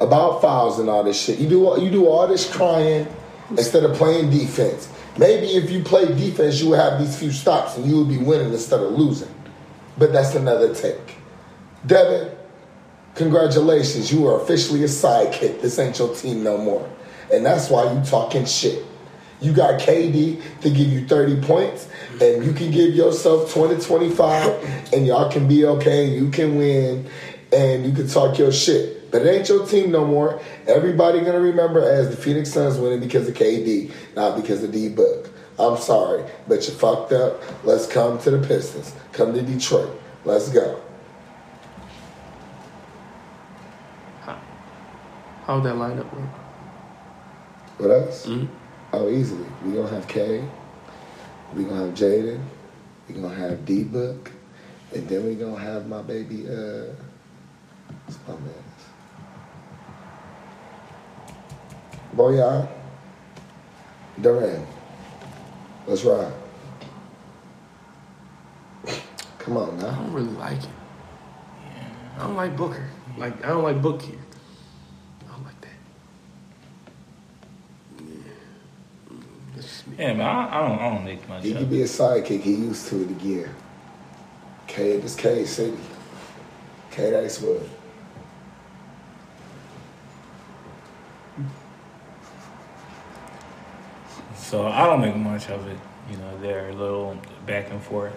about fouls and all this shit. You do you do all this crying instead of playing defense. Maybe if you play defense, you would have these few stops and you would be winning instead of losing. But that's another take. Devin, congratulations. You are officially a sidekick. This ain't your team no more. And that's why you talking shit. You got KD to give you 30 points, and you can give yourself 20, 25, and y'all can be okay, you can win, and you can talk your shit. But it ain't your team no more. Everybody gonna remember as the Phoenix Suns winning because of KD, not because of D Book. I'm sorry, but you fucked up. Let's come to the Pistons. Come to Detroit. Let's go. How'd that lineup look? What else? Mhm. Oh, easily. We gonna have K. We gonna have Jaden. We gonna have D Book, and then we gonna have my baby. Uh, what's my man? Bojan. Duren. Let's ride. Come on now. I don't really like it. I don't like Booker. Like I don't like Book here. I don't like that. Yeah. That's just me. Yeah, man. I, I don't. I don't make much. He of could be a sidekick. He used to it again. K, this K City. K Icewood. So I don't make much of it. You know, they're a little back and forth.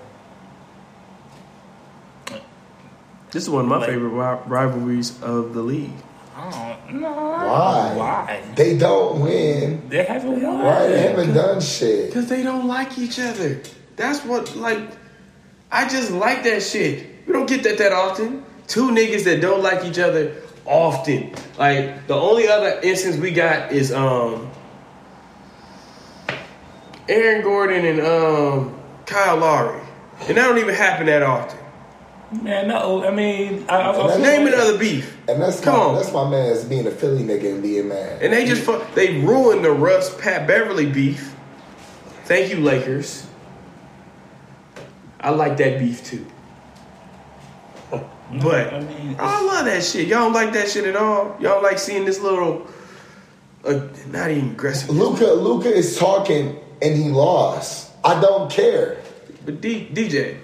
This is one of my Like- favorite ri- rivalries of the league. I don't know. Why? Why? They don't win. They haven't won. Right? They haven't done shit. Because they don't like each other. That's what, like, I just like that shit. We don't get that that often. Two niggas that don't like each other often. Like, the only other instance we got is, um, Aaron Gordon and, um, Kyle Lowry. And that don't even happen that often. Man, no. I mean, I, I, I That's- Name another beef. And that's Come my on. that's my man as being a Philly nigga and being mad. And they just fu- they ruined the Russ Pat Beverly beef. Thank you, Lakers. I like that beef too. But I mean, I love that shit. Y'all don't like that shit at all. Y'all like seeing this little, uh, not even aggressive. Luka Luka is talking and he lost. I don't care. But D, DJ,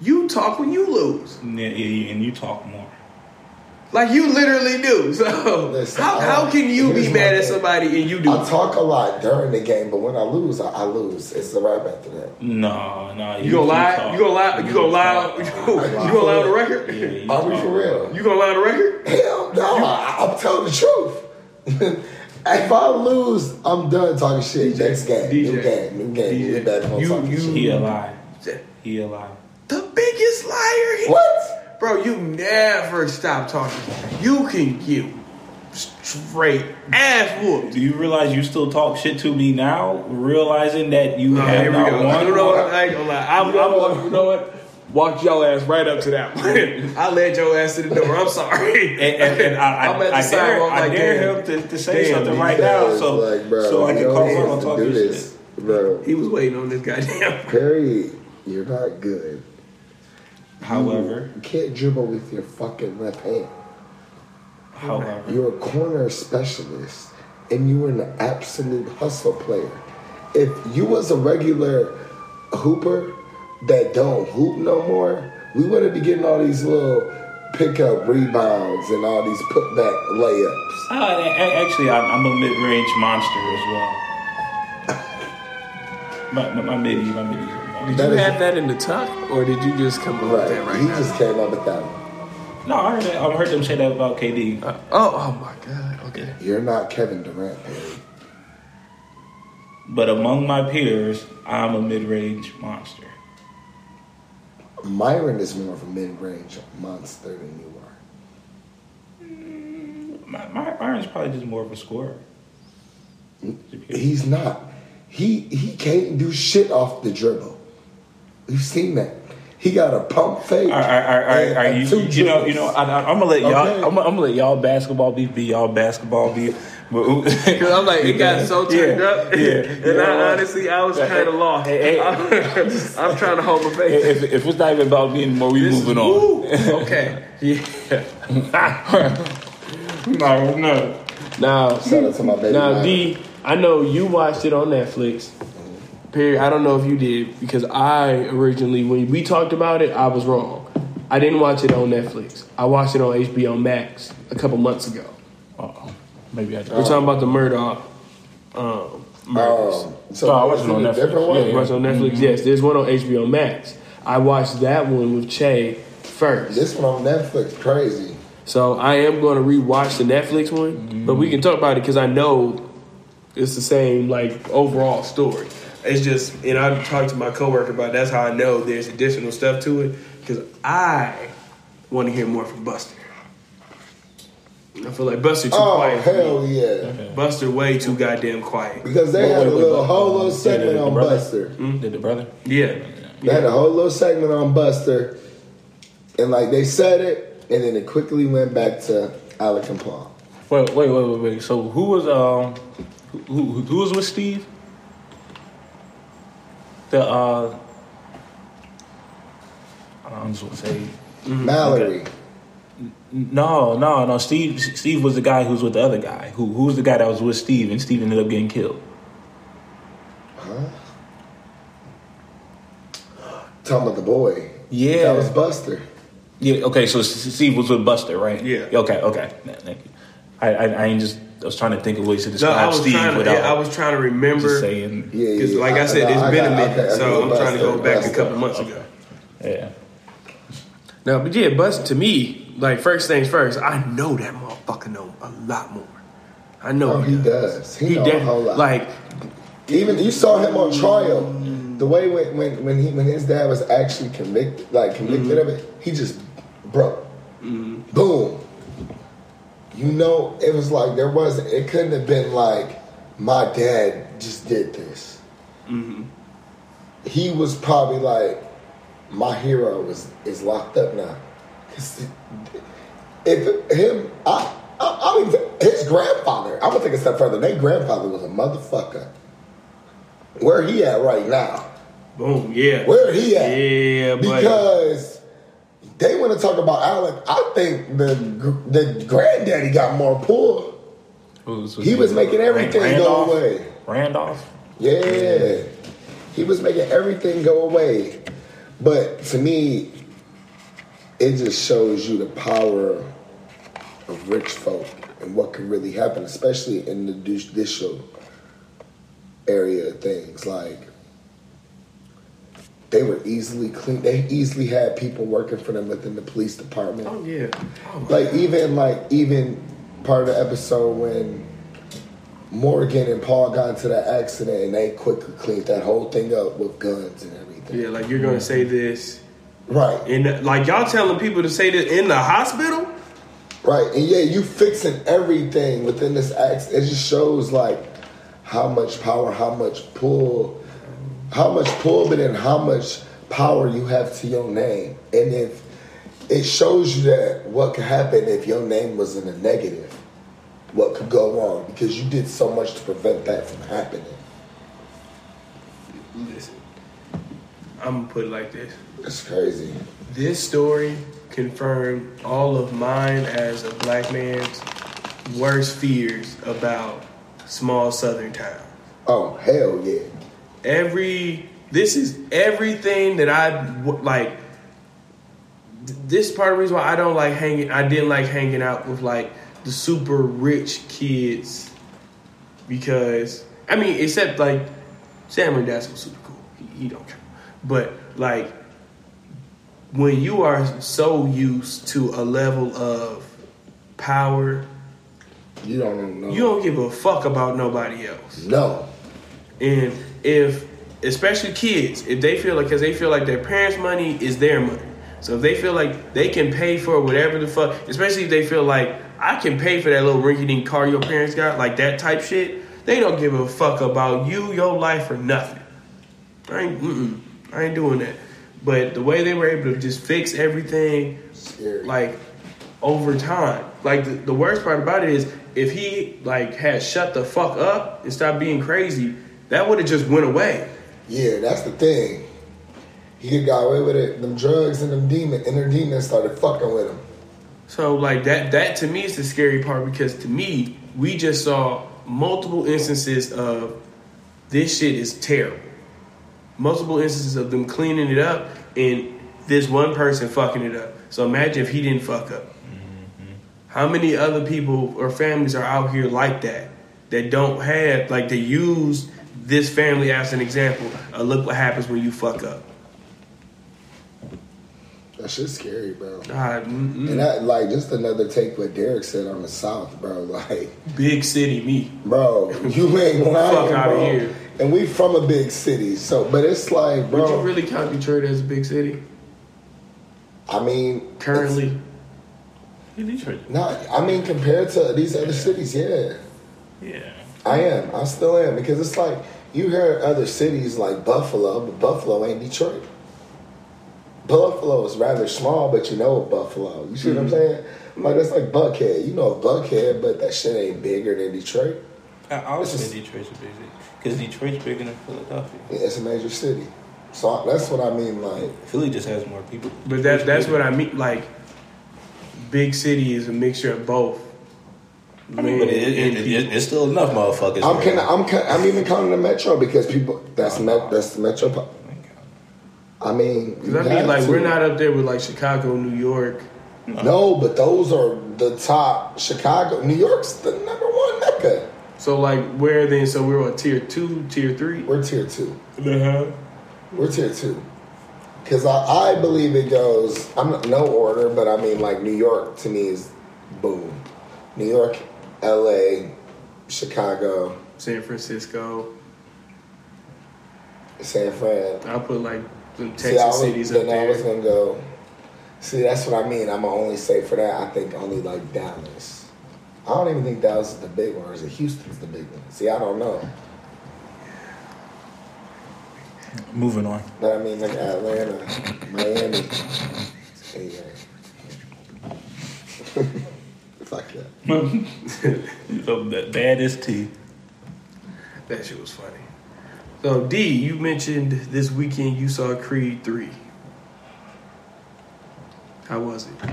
you talk when you lose, yeah, yeah, and you talk more. like you literally do. So Listen, how how uh, can you be mad at somebody and you do? I talk a lot during the game, but when I lose, I, I lose. It's the wrap after that. No, no. You gonna lie? You gonna lie? You gonna lie? You gonna, you gonna lie on the record? Yeah, you Are we for real? You gonna lie on the record? Hell no, I, I'm telling the truth. if I lose, I'm done talking shit. DJ, Next game, new DJ, game, new game. DJ, We back you- talking you- shit. He a lie. He a lie. The biggest liar. he- What? Bro, you never stop talking. You can get straight ass whooped. Do you realize you still talk shit to me now, realizing that you Oh, have here we not go. won? You know what? I ain't gonna lie. I'm, I'm, you know what? Walked your ass right up to that one. I led your ass to the door. I'm sorry. And, and, and I, I, I'm at the I dare, sidewalk I like, dare him to, to say Damn, something right now, so like, bro, so I can you call don't him have on to talking shit. this, bro. He was waiting on this goddamn. Perry, you're not good. However, You can't dribble with your fucking left hand. however, You're a corner specialist, and you were an absolute hustle player. If you was a regular hooper that don't hoop no more, we wouldn't be getting all these little pickup rebounds and all these putback layups. uh, a- a- actually, I'm, I'm a mid-range monster as well. My, my, my midi, my midi. Did That you is- have that in the tuck, or did you just come up with Right. that right he now? just came up with that one. No, I heard, that, I heard them say that about KD. Uh, oh, oh my god. Okay. You're not Kevin Durant, Perry. But among my peers, I'm a mid-range monster. Myron is more of a mid-range monster than you are. Mm, my, my Byron's probably just more of a scorer. Mm, he's not. He he can't do shit off the dribble. You've seen that. He got a pump fake. Are, you, you know, you know, I, I'm gonna let y'all, Okay. I'm, I'm gonna let y'all basketball beef be y'all basketball beef. But Because I'm like, it got so turned Yeah, up. yeah. and You know I what? honestly, I was kind of lost. hey, hey. I'm, I'm trying to hold my face. if, if it's not even about me anymore, we This moving is- on. woo. Okay. Yeah. no, no. Now, Shout out to my baby. now, Myron. D, I know you watched it on Netflix. Perry, I don't know if you did because I originally, when we talked about it, I was wrong. I didn't watch it on Netflix. I watched it on HBO Max a couple months ago. Uh-oh. Maybe I. We're talking about the Murdaugh um, murders. Um, so Oh, I watched it it on Netflix. different one? Yeah, yeah. Watched on Netflix. Yes, there's one on HBO Max. I watched that one with Che first. This one on Netflix, crazy. So I am going to rewatch the Netflix one, but we can talk about it because I know it's the same like overall story. It's just, and I talked to my coworker about. it. That's how I know there's additional stuff to it because I want to hear more from Buster. I feel like Buster too Oh quiet. for hell yeah! Buster way too goddamn quiet. Because they Wait, had a wait, wait, little whole little segment the on brother? Buster. Did the brother? Yeah. They had a whole little segment on Buster, and like they said it, and then it quickly went back to Alec and Paul. Wait, wait, wait, wait, wait. So who was um, who, who, who was with Steve? The uh, I'm just gonna say Mallory. No, no, no. Steve, Steve was the guy who was with the other guy. Who, who was the guy that was with Steve, and Steve ended up getting killed. Huh? Talking about the boy. Yeah. That was Buster. Yeah. Okay. So Steve was with Buster, right? Yeah. Okay. Okay. Thank you. I, I, I ain't just I was trying to think of ways to No, describe I was Steve trying to. without I was trying to remember. just saying. Yeah, yeah. Because, like I, I- said, no, it's I been got- a minute, okay, so I'm trying to go Buster, back a couple months ago. Yeah. No, but yeah, Bust to me, like first things first, I know that motherfucker know a lot more. I know Oh, he does. He, He know def- a whole lot. like Even you saw him on trial. The way when when when, he, when his dad was actually convicted, like convicted mm-hmm. of it, he just broke. Mm-hmm. Boom. You know, it was like there wasn't. It couldn't have been like my dad just did this. Mm-hmm. He was probably like my hero was is locked up now. 'Cause if him, I, I, I mean, his grandfather. I'm gonna take a step further. Their grandfather was a motherfucker. Where he at right now? boom, yeah, Where he at? yeah, but Because they want to talk about Alex. I think the the granddaddy got more pull. Who's- He was making everything go away. Randolph. Yeah, he was making everything go away. But to me, it just shows you the power of rich folk and what can really happen, especially in the judicial area of things. Like they were easily clean. They easily had people working for them within the police department. oh yeah, oh, Like even like even part of the episode when Morgan and Paul got into that accident and they quickly cleaned that whole thing up with guns and everything. yeah, like you're gonna say this, Right. and like y'all telling people to say this in the hospital. Right. And yeah, you fixing everything within this act. It just shows like how much power, how much pull, how much pull, but then how much power you have to your name. And if it shows you that what could happen if your name was in a negative, what could go wrong because you did so much to prevent that from happening. Listen, I'm gonna put it like this. It's crazy. This story confirmed all of mine as a black man's worst fears about small southern towns. Oh hell yeah. Every this is everything that I like. This is part of the reason why I don't like hanging. I didn't like hanging out with like the super rich kids because I mean, except like Sam and Dad was super cool. He, he don't care, but like when you are so used to a level of power, You don't know. you don't give a fuck about nobody else. No. And if, especially kids, if they feel like, because they feel like their parents' money is their money. So if they feel like they can pay for whatever the fuck, especially if they feel like I can pay for that little rinky-dink car your parents got, like that type shit, they don't give a fuck about you, your life, or nothing. I ain't, mm-mm, I ain't doing that. But the way they were able to just fix everything, Scary. like over time. Like the, the worst part about it is if he like had shut the fuck up and stopped being crazy, that would have just went away. Yeah, that's the thing. He could got away with it. Them drugs and them demon inner demons started fucking with him. So like that that to me is the scary part because to me we just saw multiple instances of this shit is terrible. Multiple instances of them cleaning it up and this one person fucking it up. So imagine if he didn't fuck up. How many other people or families are out here like that that don't have like they use this family as an example? Uh, look what happens when you fuck up. That shit's scary, bro. Ah. And that, like, just another take what Derek said on the South, bro. Like, big city me. bro, you ain't lying, Fuck out bro. here. And we from a big city, so but it's like, bro. Would you really count Detroit as a big city I mean, currently? In Detroit. it's not. I mean, compared to these other cities, yeah, Yeah. I am. I still am because it's like you hear other cities like Buffalo, but Buffalo ain't Detroit. Buffalo is rather small, but you know Buffalo. You see what I'm mm-hmm. saying? Like that's like Buckhead. You know Buckhead, but that shit ain't bigger than Detroit. I always This is- say Detroit's a big city because Detroit's bigger than Philadelphia. Yeah, It's a major city. So I- that's what I mean. Like, Philly just has more people. But that, that's what I mean. Like, big city is a mixture of both. I mean, but it, it, it, it, it's still enough motherfuckers. I'm man. kind I'm kind I'm even counting the metro because people that's met that's the metro. Oh I mean, Because I mean, like, to. we're not up there with like Chicago, New York. No, but those are the top. Chicago, New York's the number one So like where then? So we're on tier two, tier three. We're tier two. Uh-huh. We're tier two. Because I, I believe it goes, I'm not, no order, but I mean, like, New York to me is boom. New York, LA, Chicago, San Francisco. San Fran. I'll put like some Texas See, I was, cities up then I was there. going to go. See, that's what I mean. I'm going to only say for that, I think only like Dallas. I don't even think Dallas is the big one, or is it Houston's the big one? See, I don't know. Moving on. But I mean, like Atlanta, Miami. Yeah. Fuck that. the baddest T. That shit was funny. So D, you mentioned this weekend you saw Creed three. How was it?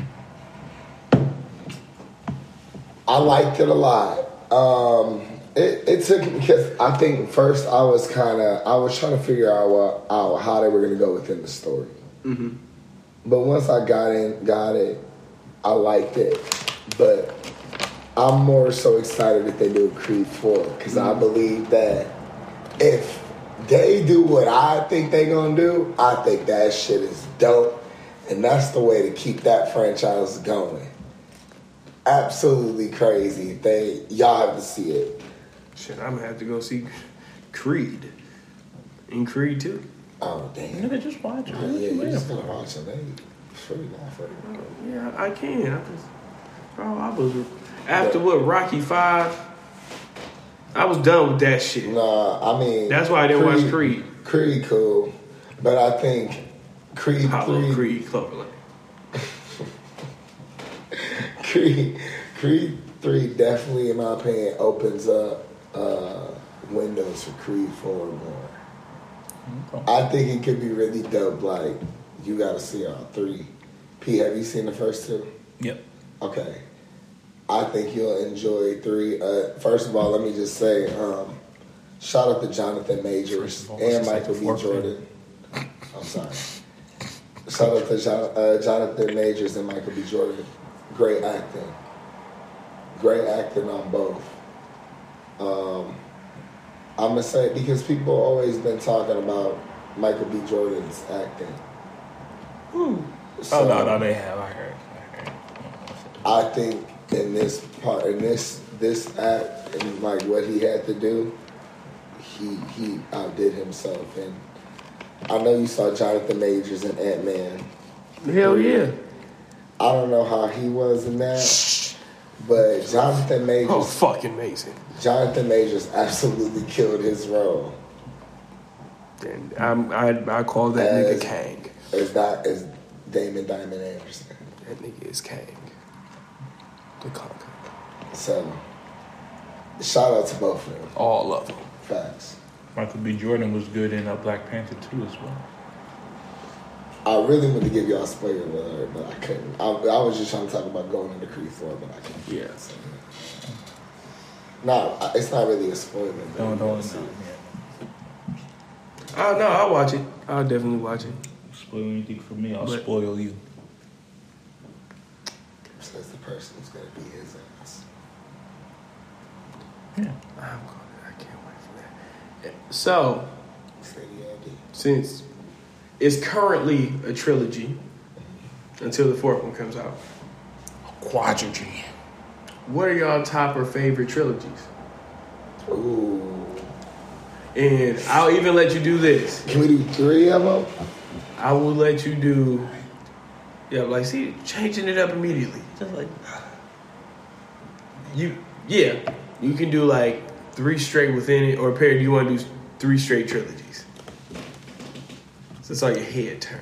I liked it a lot. Um, it, it took because I think first I was kind of I was trying to figure out, what, out how they were going to go within the story. Mm-hmm. But once I got in, got it, I liked it. But I'm more so excited that they do Creed four because I believe that if they do what I think they gonna do, I think that shit is dope, and that's the way to keep that franchise going. Absolutely crazy. They y'all have to see it. Shit, I'm gonna have to go see Creed. In Creed too. Oh damn! Nigga, just watch it. Oh, yeah, you just gonna watch it. They free now, free. Yeah, I can. I just, bro, I was after what Rocky Five. I was done with that shit. Nah, I mean That's why I didn't watch Creed. Creed cool, but I think Creed Apollo three, Creed Cloverland. Creed, Creed three definitely, in my opinion, opens up uh, windows for Creed four more. I think it could be really dope. Like you got to see all three. P, have you seen the first two? Yep. Okay. I think you'll enjoy three. Uh, first of all, let me just say, um, shout out to Jonathan Majors all, and Michael B. Jordan. I'm sorry. Shout out to John, uh, Jonathan Majors and Michael B. Jordan. Great acting. Great acting on both. Um, I'm gonna say because people always been talking about Michael B. Jordan's acting. Oh So- no, no, they have. I heard. I heard. I think in this part, in this this act, and like what he had to do, he he outdid himself. And I know you saw Jonathan Majors in Ant Man. Hell yeah. I don't know how he was in that, but Jonathan Majors, Oh, fucking amazing. Jonathan Majors absolutely killed his role. And I'm, I I call that nigga As- Kang. As that as Damian Diamond Anderson. That nigga is Kang. The conqueror. So shout out to both of them. All of them. Facts. Michael B. Jordan was good in uh, Black Panther too as well. I really wanted to give y'all a spoiler alert, but I couldn't. I, I was just trying to talk about going into Creed 4, but I couldn't. Yeah. So, no, I- it's not really a spoiler. but Don't you don't. gotta see it. Oh no, I'll watch it. I'll definitely watch it. Spoil anything for me, I'll But- spoil you. Says the person who's going to be his ass. Yeah. I'm gonna. I can't wait for that. So, Freddie since it's currently a trilogy until the fourth one comes out, Quadrigy. what are y'all top or favorite trilogies? Ooh. And I'll even let you do this. Can we do three of them? I will let you do. Yeah, like see, changing it up immediately. Just like You, yeah, you can do like three straight within it, or Perry, do you want to do three straight trilogies? So it's like your head turn.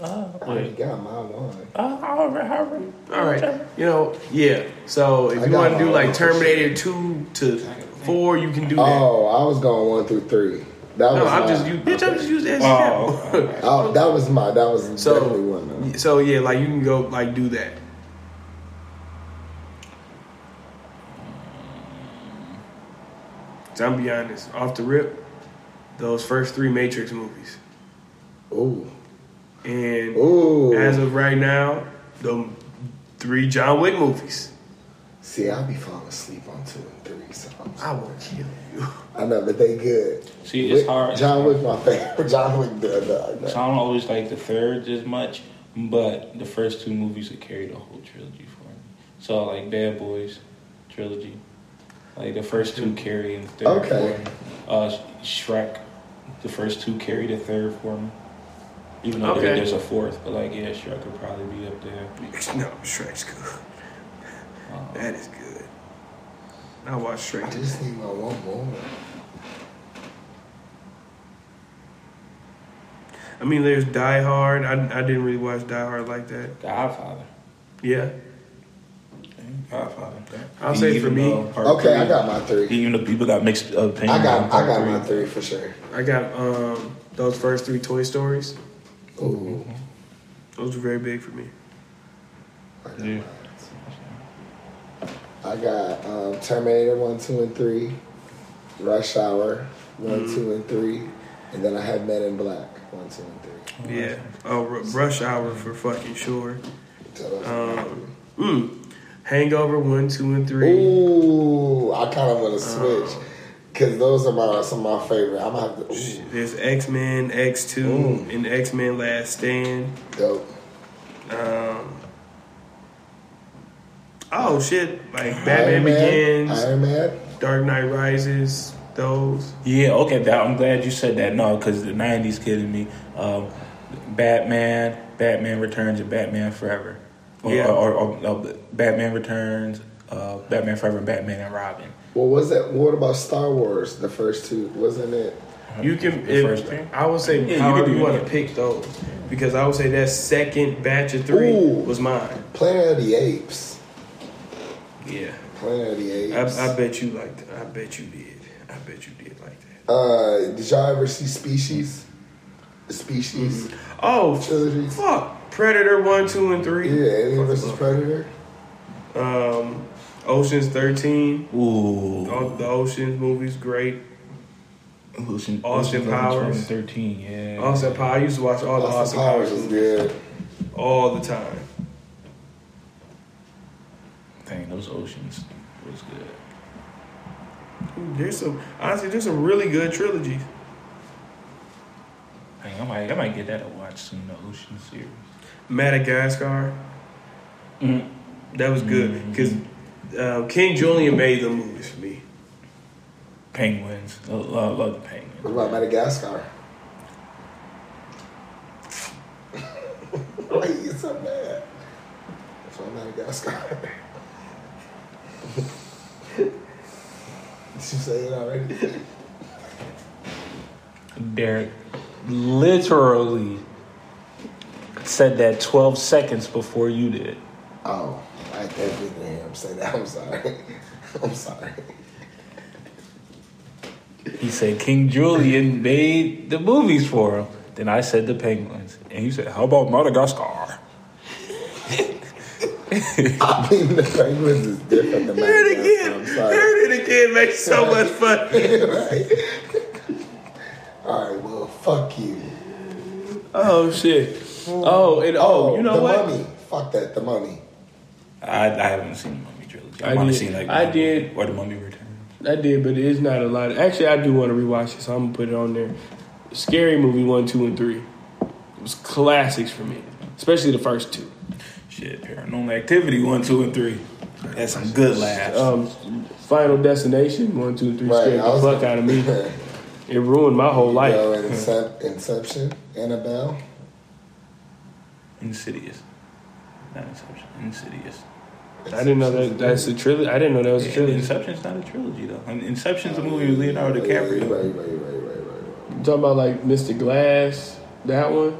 uh, I already got my one. uh, however, however. All right, you know, yeah. So if I you got want to do my like own. Terminator two to four, you can do that. Oh, I was going one through three. That no, was I'm my, just you, bitch. I'm just using as Oh, example. Oh, that was my. That was So- definitely one. Though. So yeah, like you can go like do that. So I'm be honest, off the rip, those first three Matrix movies, Ooh, and ooh. as of right now, the three John Wick movies. See, I'll be falling asleep on two and three, so I'm I will kill you. I know, but they good. See, it's Wick- hard. John Wick, my favorite. John Wick, the, the, So I don't always like the third as much, but the first two movies would carry the whole trilogy for me. So like Bad Boys trilogy, like the first two carry and the third Okay. for me. Uh, Shrek, the first two carry the third for me. Even though there- Okay. there's a fourth, but like yeah, Shrek could probably be up there. No, Shrek's good. Um, That is good. I watched I Shrek. just need my one more. I mean, there's Die Hard. I, I didn't really watch Die Hard like that. Godfather. Yeah. Godfather. I'll say for me- though part Okay, I got my three. Even though people got mixed opinions. I got, I part got my three for sure. I got um those first three Toy Stories. Ooh, Those were very big for me. I got, Yeah. I got um, Terminator one, two, and three, Rush Hour one, two, and three, and then I had Men in Black one, two, and three. Yeah. Oh, R- Rush Hour for fucking sure. So those are my Um, mm, Hangover one, two, and three. three. Ooh, I kind of want to switch because those are my some of my favorite. I'm gonna have to. Ooh, There's X Men, X Two, Mm. and X Men Last Stand. dope. Um, oh shit! Like Iron Batman Man, Begins, Iron Man. Dark Knight Rises. Those. Yeah, okay. That, I'm glad you said that. No, because the '90s kidding me. Um, Batman, Batman Returns, and Batman Forever. Or, Yeah. Or, or, or, Batman Returns, uh, Batman Forever, and Batman and Robin. Well, was that? What about Star Wars? The first two, wasn't it? You can. The If, first two. I would say Yeah, you however can you, do it, want to pick those because I would say that second batch of three Ooh. was mine. Planet of the Apes. Yeah. Planet of the I, Apes. I bet you liked it. I bet you did. I bet you did like that. Uh, did y'all ever see Species? The Species Oh, trilogy. fuck! Predator one, two, and three. Yeah, Alien versus Predator. Um, Ocean's Thirteen. Ooh. All the Ocean's movies, great. Ocean, Austin Ocean's Powers. 13, yeah. Austin Powers. I used to watch all the Austin Austin Powers Powers was movies good. all the time. Dang, those Oceans was good. There's some honestly, there's some really good trilogies. Dang, I might, I might get that to watch soon, the Ocean series. Madagascar. Mm. That was good because uh, King Julien made the movies for me. Penguins. I love, love the Penguins. What about Madagascar? Why you get so mad? That's why Madagascar. Did you say it already? Derek literally said that 12 seconds before you did. Oh, I definitely didn't hear him say that. I'm sorry. I'm sorry. He said King Julien made the movies for him. Then I said the Penguins. And he said, How about Madagascar? I mean, the Penguins is different than Heard it again. I'm. Heard it again. Makes so much fun. right? All right, well, fuck you. Oh shit. Oh, and oh, you know the what? Mummy. Fuck that, the mummy. I, I haven't seen the Mummy trilogy. I, I want to did. see like I did. or the Mummy Returns. I did, but it's not a lot. Actually, I do want to rewatch it, so I'm gonna put it on there. Scary movie one, two, and three. It was classics for me, especially the first two. Shit, Paranormal Activity one, two, and three. That's some good laughs. Um, Final Destination one, two, three Right, scared I the was- fuck out of me. It ruined my whole life. Yo, and Incep- Inception, Annabelle. Insidious. Not Inception. Insidious. I didn't know that that's a trilogy. I didn't know that was a Yeah, trilogy. Inception's not a trilogy though. And Inception's a movie with Leonardo Yeah, DiCaprio. Right, right, right, right, right, right. You talking about like Mr. Glass, that one?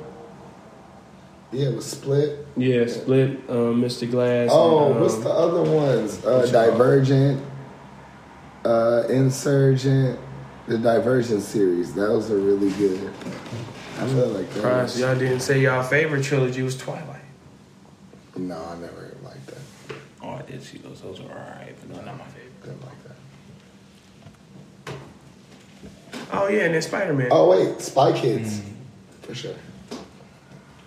Yeah, it was Split. Yeah, Split, um, Mr. Glass. Oh, and, um, what's the other ones? Uh, what's it called? Divergent, uh, Insurgent, the Divergent series. Those are really good. I feel like Surprised those. y'all didn't say y'all favorite trilogy was Twilight. No, I never liked that. Oh, I did see those. Those were alright, but they're not my favorite. Didn't like that. Oh yeah, and then Spider Man. Oh wait, Spy Kids, Mm. for sure.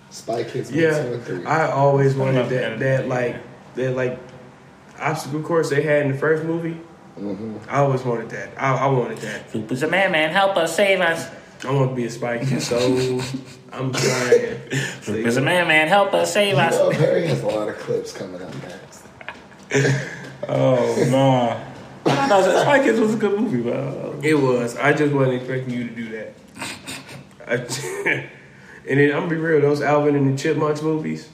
Spy Kids. yeah, three. I always wanted that. that? That like that like. obstacle course they had in the first movie. Mm-hmm. I always wanted that. I, I wanted that. Floop is a man, man. Help us, save us. I want to be a Spike, so I'm trying. Floop is a man, man. Help us, save You us. know, Harry has a lot of clips coming up next. Oh no. I know Spy Kids was a good movie, but uh, It was. I just wasn't expecting you to do that. I, and then I'm gonna be real. Those Alvin and the Chipmunks movies,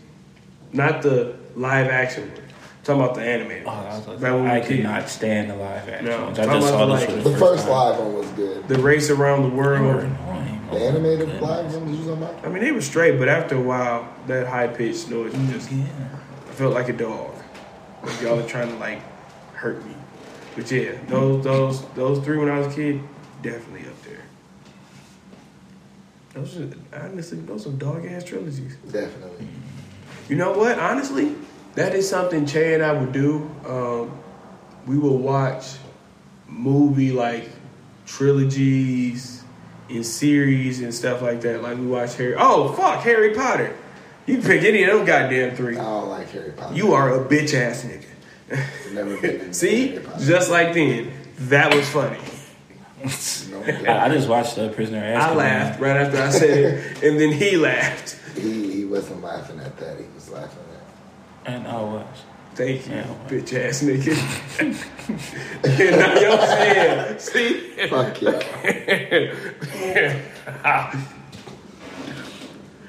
not the live action one. I'm talking about the animated. oh, ones. I, was, Back I could kids. not stand the live action No. ones. I just saw the, this like- for the, The first first time. live one was good. The race around the They were world. annoying. The animated oh live one was you talking? I mean, they were straight, but after a while, that high pitched noise just Yeah. I felt like a dog. Like y'all are trying to like hurt me. But yeah, those those those three when I was a kid, definitely up there. Those are honestly those are dog ass trilogies. Definitely. You know what? Honestly, that is something Che and I would do. Um, we will watch movie like trilogies and series and stuff like that. Like we watch Harry. Oh fuck, Harry Potter. You can pick any of those goddamn three. I don't like Harry Potter. You are a bitch ass nigga. never been See, Harry just like then, that was funny. I, I just watched the Prisoner of I laughed right after I said it, and then he laughed. he, he wasn't laughing at that. He was laughing at. And I was. Thank you, Yeah. bitch ass nigga. and now y'all saying, see? Fuck yeah.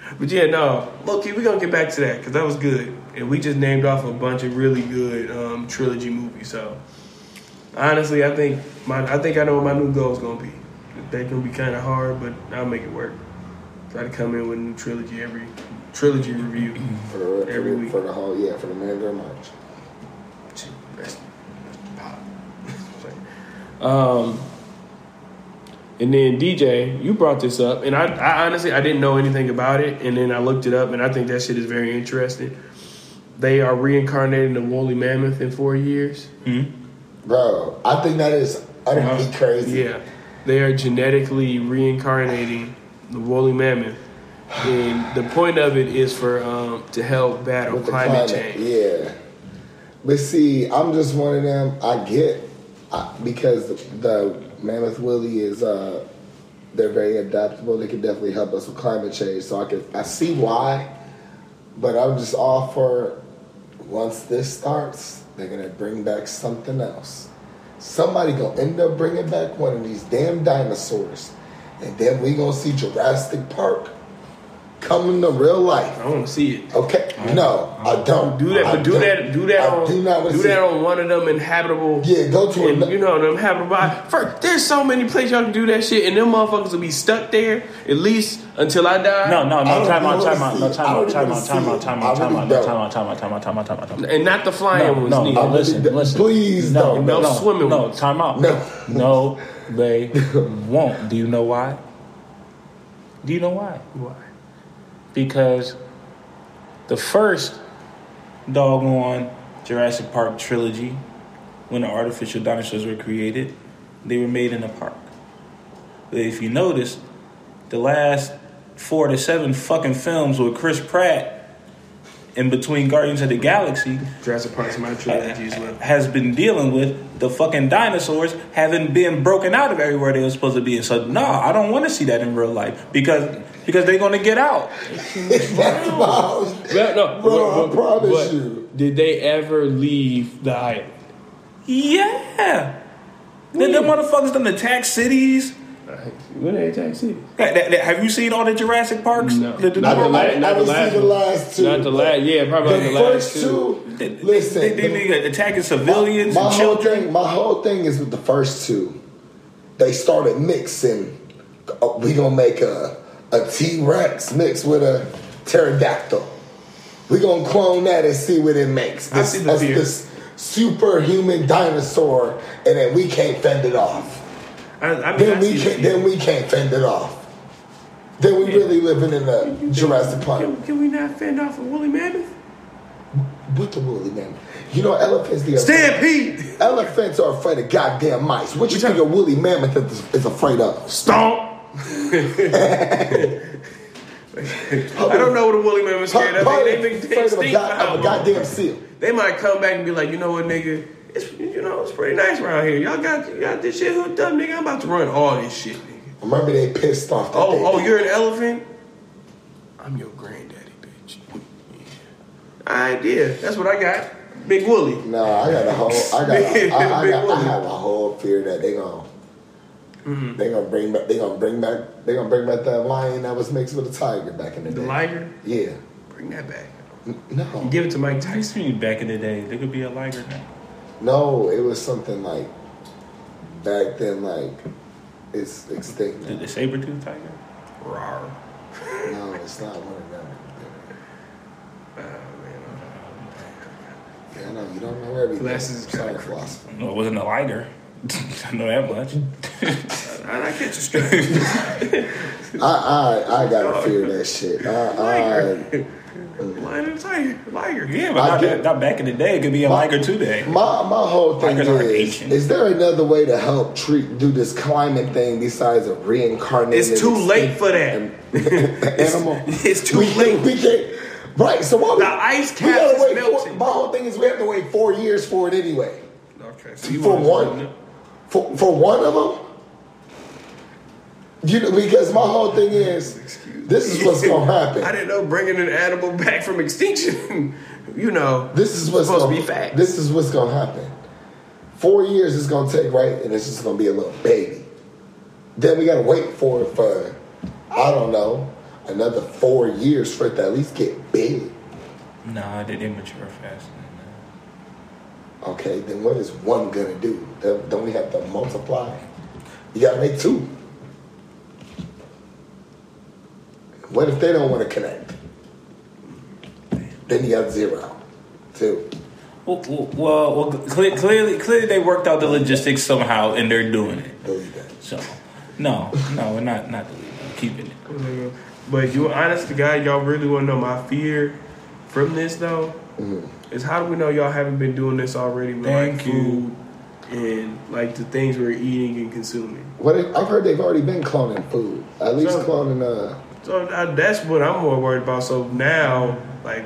but yeah, no, Loki, we're gonna get back to that because that was good, and we just named off a bunch of really good um, trilogy movies. So honestly, I think my I think I know what my new goal is gonna be. They're gonna be kind of hard, but I'll make it work. Try to come in with a new trilogy every trilogy review. Mm-hmm. For the, Every the, week. for the whole, yeah, for the Mandarin March. Rest- pop. um, and then DJ, you brought this up, and I, I honestly I didn't know anything about it, and then I looked it up, and I think that shit is very interesting. They are reincarnating the woolly mammoth in four years. Mm-hmm. Bro, I think that is utterly uh-huh. crazy. Yeah, they are genetically reincarnating the woolly mammoth, and the point of it is for um, to help battle climate, climate, change. Yeah. But see, I'm just one of them. I get I, because the, mammoth willy is uh they're very adaptable. They can definitely help us with climate change. So I can I see why, but I'm just all for once this starts, they're gonna bring back something else. Somebody gonna end up bringing back one of these damn dinosaurs, and then we gonna see Jurassic Park coming to real life. I want to see it. Okay, uh-huh. no, I uh-huh. don't. Do that, I but do don't. that, do that I on, do not do see- that on one of them inhabitable. Yeah, go to and, a- you know them inhabitable. First, there's so many places y'all can do that shit, and them motherfuckers will be stuck there at least until I die. No, no, I no, don't time out, even time wanna out, see no, it. time I out, don't time even out, time see out, it. time I out, time really out, no, don't. time out, time out, time out, time out, time out, time out. and not the flying No, ones. no, neither. no, I really listen, don't. listen. Please no, don't. No, No no, swimming no, ones. time out. No. no, they won't. Do you know why? Do you know why? Why? Because the first doggone Jurassic Park trilogy, when the artificial dinosaurs were created, they were made in a park. But if you notice, the last four to seven fucking films with Chris Pratt in between Guardians of the Galaxy Jurassic Park's my trilogy as well. has been dealing with the fucking dinosaurs having been broken out of everywhere they were supposed to be. And so, nah, I don't want to see that in real life because because they're gonna get out. That's why I was- But, no, Bro, I promise but you. Did they ever leave the island? Yeah. Then the motherfuckers done attack cities. When they attack cities? That- that- that- have you seen all the Jurassic Parks? No. The- the- Not the la- I, not the last see the last two. Not the last. Yeah, probably The the last first two. two. they, Listen, they, they, the- they attacking civilians my and whole children. thing, my whole thing is with the first two. They started mixing. uh, We gonna make a a T Rex mixed with a pterodactyl. We gonna clone that and see what it makes. I see the This- this superhuman dinosaur, and then we can't fend it off. I, I mean, Then we can't. Then we can't fend it off. Then we really living in a Jurassic Park. Can, can we not fend off a woolly mammoth? With the woolly mammoth. You know, elephants. The Stampede! Elephants are afraid of goddamn mice. What you think a woolly mammoth is, is afraid of? Stomp! I don't know what a woolly mammoth's scared of. They, they, they, they afraid of a, extinct god, for how of a long? goddamn seal. they might come back and be like, you know what, nigga, it's you know it's pretty nice around here. Y'all got you got this shit hooked up, nigga. I'm about to run all this shit, nigga. Remember they pissed off. That Oh, oh, you're an elephant. I'm your granddaddy, bitch. Yeah. idea. That's what I got. Big Wooly. No, I got a whole. I got. A, I, I, Big got I have a whole fear that they gonna. Mm-hmm. They gonna bring back. They gonna bring back. They gonna bring back that lion that was mixed with a tiger back in the The day. The liger. Yeah. Bring that back. No. Give it to Mike Tyson. used back in the day. There could be a liger now. No, it was something like back then. Like it's extinct. The, now. the saber tooth tiger. Rawr. No, it's not one of them. Oh, man. Yeah, I know you don't know everything. Glasses is kinda Sorry, crooked. No, it wasn't a liger. I know that much. I, I get you straight. I I I gotta fear that shit. I, I, Liger. Lion and tiger. Liger. Yeah, but not, get- not back in the day. It could be a My- liger today. My my whole thing Tigers aren't is: is there another way to help treat do this climate thing besides a reincarnated? It's too late for that. animal. It's too we, late. We can't. Right. So why we, The ice we cap is wait? melting. Four, my whole thing is we have to wait four years for it anyway. Okay, so For one, for for one of them. You know, because my whole thing is this is what's gonna happen. I didn't know bringing an animal back from extinction. you know, This is what's supposed gonna to be facts. This is what's gonna happen. Four years is gonna take, right? And it's just gonna be a little baby. Then we gotta wait for it for, I don't know, another four years for it to at least get big. Nah, they didn't mature fast. Okay, then what is one gonna do? Don't don't we have to multiply? You gotta make two. What if they don't want to connect? Then you got zero, two. Well, well, well, well clearly, clearly they worked out the logistics somehow, and they're doing it. Delete that. So, no, no, we're not not deleting. it. I'm keeping it. But you honest to God, y'all really want to know my fear from this though? Mhm. Is how do we know y'all haven't been doing this already with Thank like food and like the things we're eating and consuming? What if, I've heard they've already been cloning food. At least So- cloning uh So I, that's what I'm more worried about. So now, like,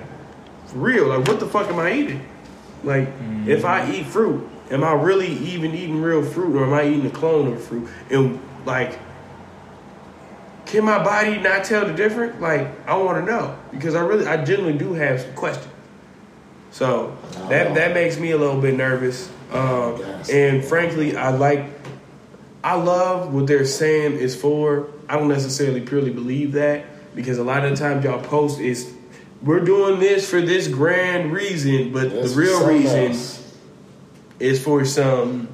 for real, like, what the fuck am I eating? Like, if I eat fruit, am I really even eating real fruit, or am I eating a clone of fruit? And like, can my body not tell the difference? Like, I want to know because I really, I genuinely do have some questions. So that that makes me a little bit nervous. Um, and frankly, I like I love what they're saying is for. I don't necessarily purely believe that because a lot of the times y'all post is we're doing this for this grand reason, but That's the real reason else. is for some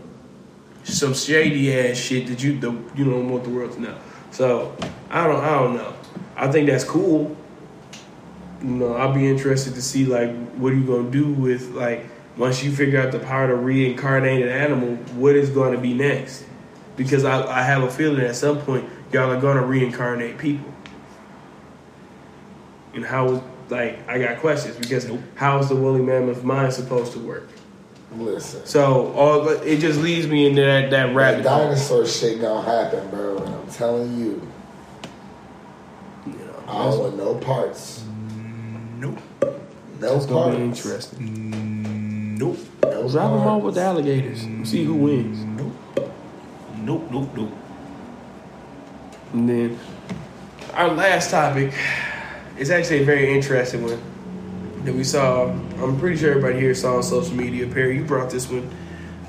some shady ass shit that you the, you don't want the world to know. So I don't I don't know. I think that's cool. You know, I'll be interested to see like what are you gonna do with like once you figure out the power to reincarnate an animal, what is going to be next? Because I, I have a feeling at some point y'all are going to reincarnate people. And how is like I got questions because how is the woolly mammoth mind supposed to work? Listen. So all it just leads me into that that That rabbit hole. dinosaur shit gonna happen, bro. And I'm telling you, You know, I don't want no parts. Nope. No it's gonna be parts. interesting. Nope. No Drop them parts. off with the alligators. See who wins. Nope. Nope. Nope. Nope. And then our last topic is actually a very interesting one that we saw. I'm pretty sure everybody here saw on social media. Perry, you brought this one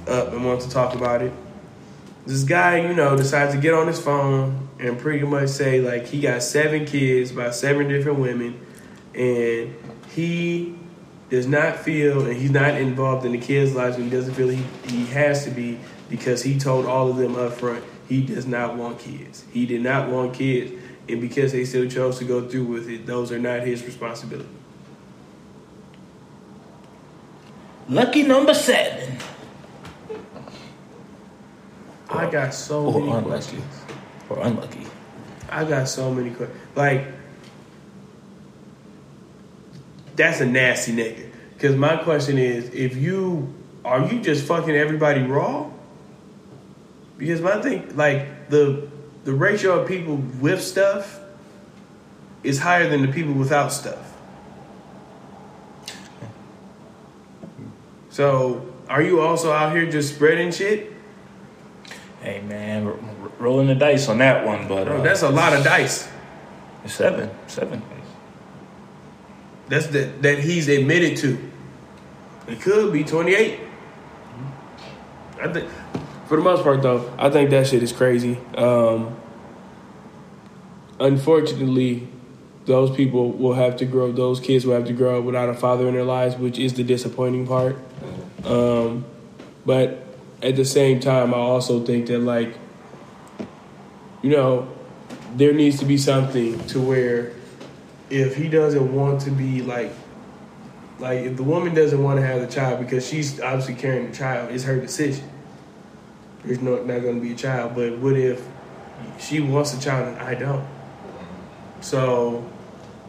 up and wanted to talk about it. This guy, you know, decides to get on his phone and pretty much say like he got seven kids by seven different women, and he does not feel and he's not involved in the kids' lives and he doesn't feel he, he has to be because he told all of them up front he does not want kids. He did not want kids. And because they still chose to go through with it, those are not his responsibility. Lucky number seven. I got so Or many unlucky. questions. Or unlucky. I got so many questions. Like, that's a nasty nigga. Because my question is, if you are you just fucking everybody raw? Because my thing, like the the ratio of people with stuff is higher than the people without stuff. So, are you also out here just spreading shit? Hey man, r- r- rolling the dice on that one, but Bro, uh, that's a lot of dice. seven, seven. That's the, that he's admitted to. It could be 28. I think, for the most part, though, I think that shit is crazy. Um, unfortunately, those people will have to grow. Those kids will have to grow up without a father in their lives, which is the disappointing part. Um, but at the same time, I also think that like, you know, there needs to be something to where if he doesn't want to be like like if the woman doesn't want to have the child because she's obviously carrying the child it's her decision there's no, not going to be a child but what if she wants a child and i don't? So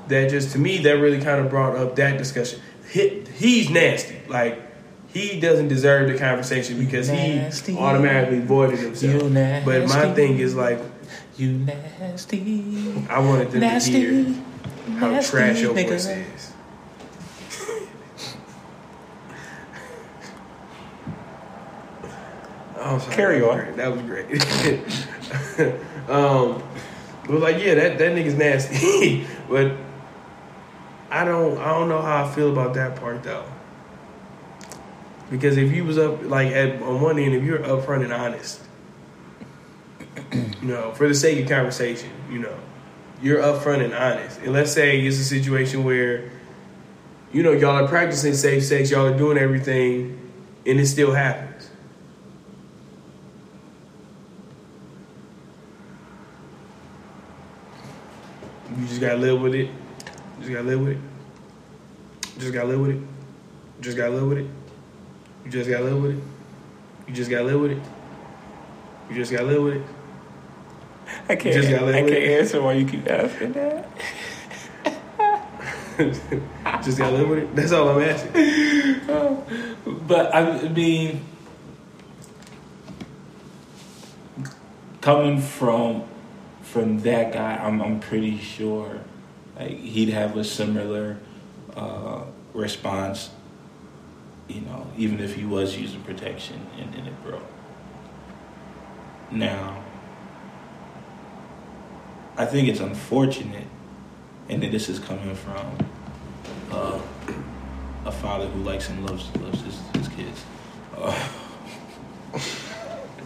that just to me that really kind of brought up that discussion. He, he's nasty. Like he doesn't deserve the conversation because Nasty. he automatically voided himself. You but my thing is like You nasty, i wanted them nasty, to hear how nasty trash your voice is. Oh, sorry. Carry That was on. great. That was great. um, it was like, yeah, that, that nigga's nasty. but I don't I don't know how I feel about that part though. Because if you was up like at on one end, if you're upfront and honest, you know, for the sake of conversation, you know, you're upfront and honest. And let's say it's a situation where, you know, y'all are practicing safe sex, y'all are doing everything, and it still happens. You just gotta live with it. You just gotta live with it. You just gotta live with it. You just gotta live with it. You just gotta live with it. You just gotta live with it. You just gotta live with it. I can't. Just gotta live I can't it. answer why you keep asking that. just gotta live with it. That's all I'm asking. But I mean, coming from from that guy, I'm I'm pretty sure like he'd have a similar uh, response. You know, even if he was using protection and then it broke. Now, I think it's unfortunate, and that this is coming from uh, a father who likes and loves loves his, his kids. Uh,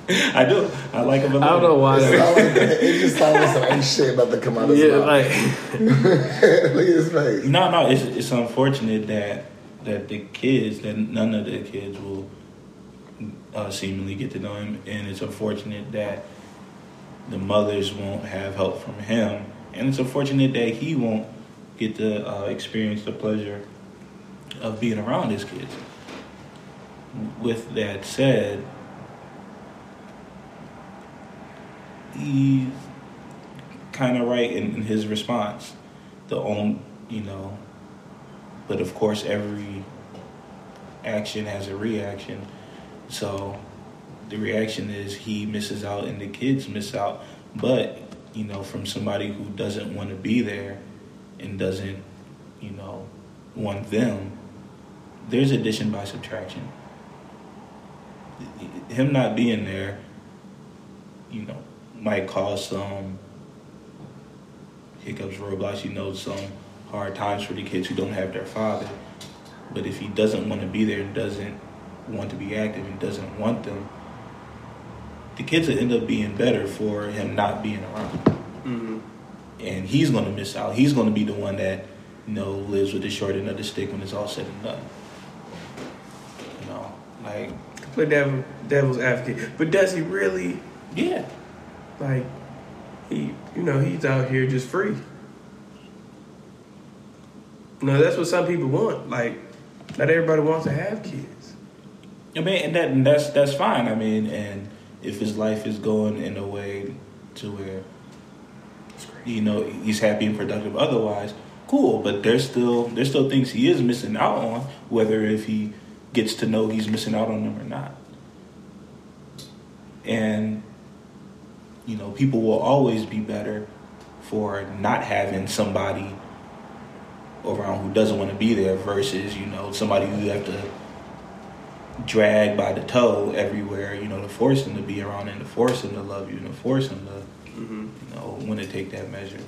I do. I like him. I don't know why. It, like, it just sounds like some ain't shit about to come out of his Yeah, mouth. like Look at his face. No, no. It's it's unfortunate that that the kids that none of the kids will uh, seemingly get to know him, and it's unfortunate that the mothers won't have help from him, and it's unfortunate that he won't get to uh, experience the pleasure of being around his kids. With that said, he's kind of right in, in his response. The own, you know, but of course, every action has a reaction. So the reaction is he misses out and the kids miss out. But, you know, from somebody who doesn't want to be there and doesn't, you know, want them, there's addition by subtraction. Him not being there, you know, might cause some hiccups, roadblocks, you know, some hard times for the kids who don't have their father. But if he doesn't want to be there and doesn't want to be active and doesn't want them, the kids will end up being better for him not being around. mhm. And he's going to miss out. He's going to be the one that, you know, lives with the short end of the stick when it's all said and done. You know, like, play devil, devil's advocate. But does he really yeah. Like? He, you know, he's out here just free. No, that's what some people want. Like, not everybody wants to have kids. I mean, and that and that's that's fine. I mean, and if his life is going in a way to where you know he's happy and productive, otherwise, cool. But there's still there's still things he is missing out on, whether if he gets to know he's missing out on them or not. And you know, people will always be better for not having somebody around who doesn't want to be there versus you know somebody who you have to drag by the toe everywhere. You know, to force him to be around and to force him to love you and to force him to, Mm-hmm. you know, when to take that measure.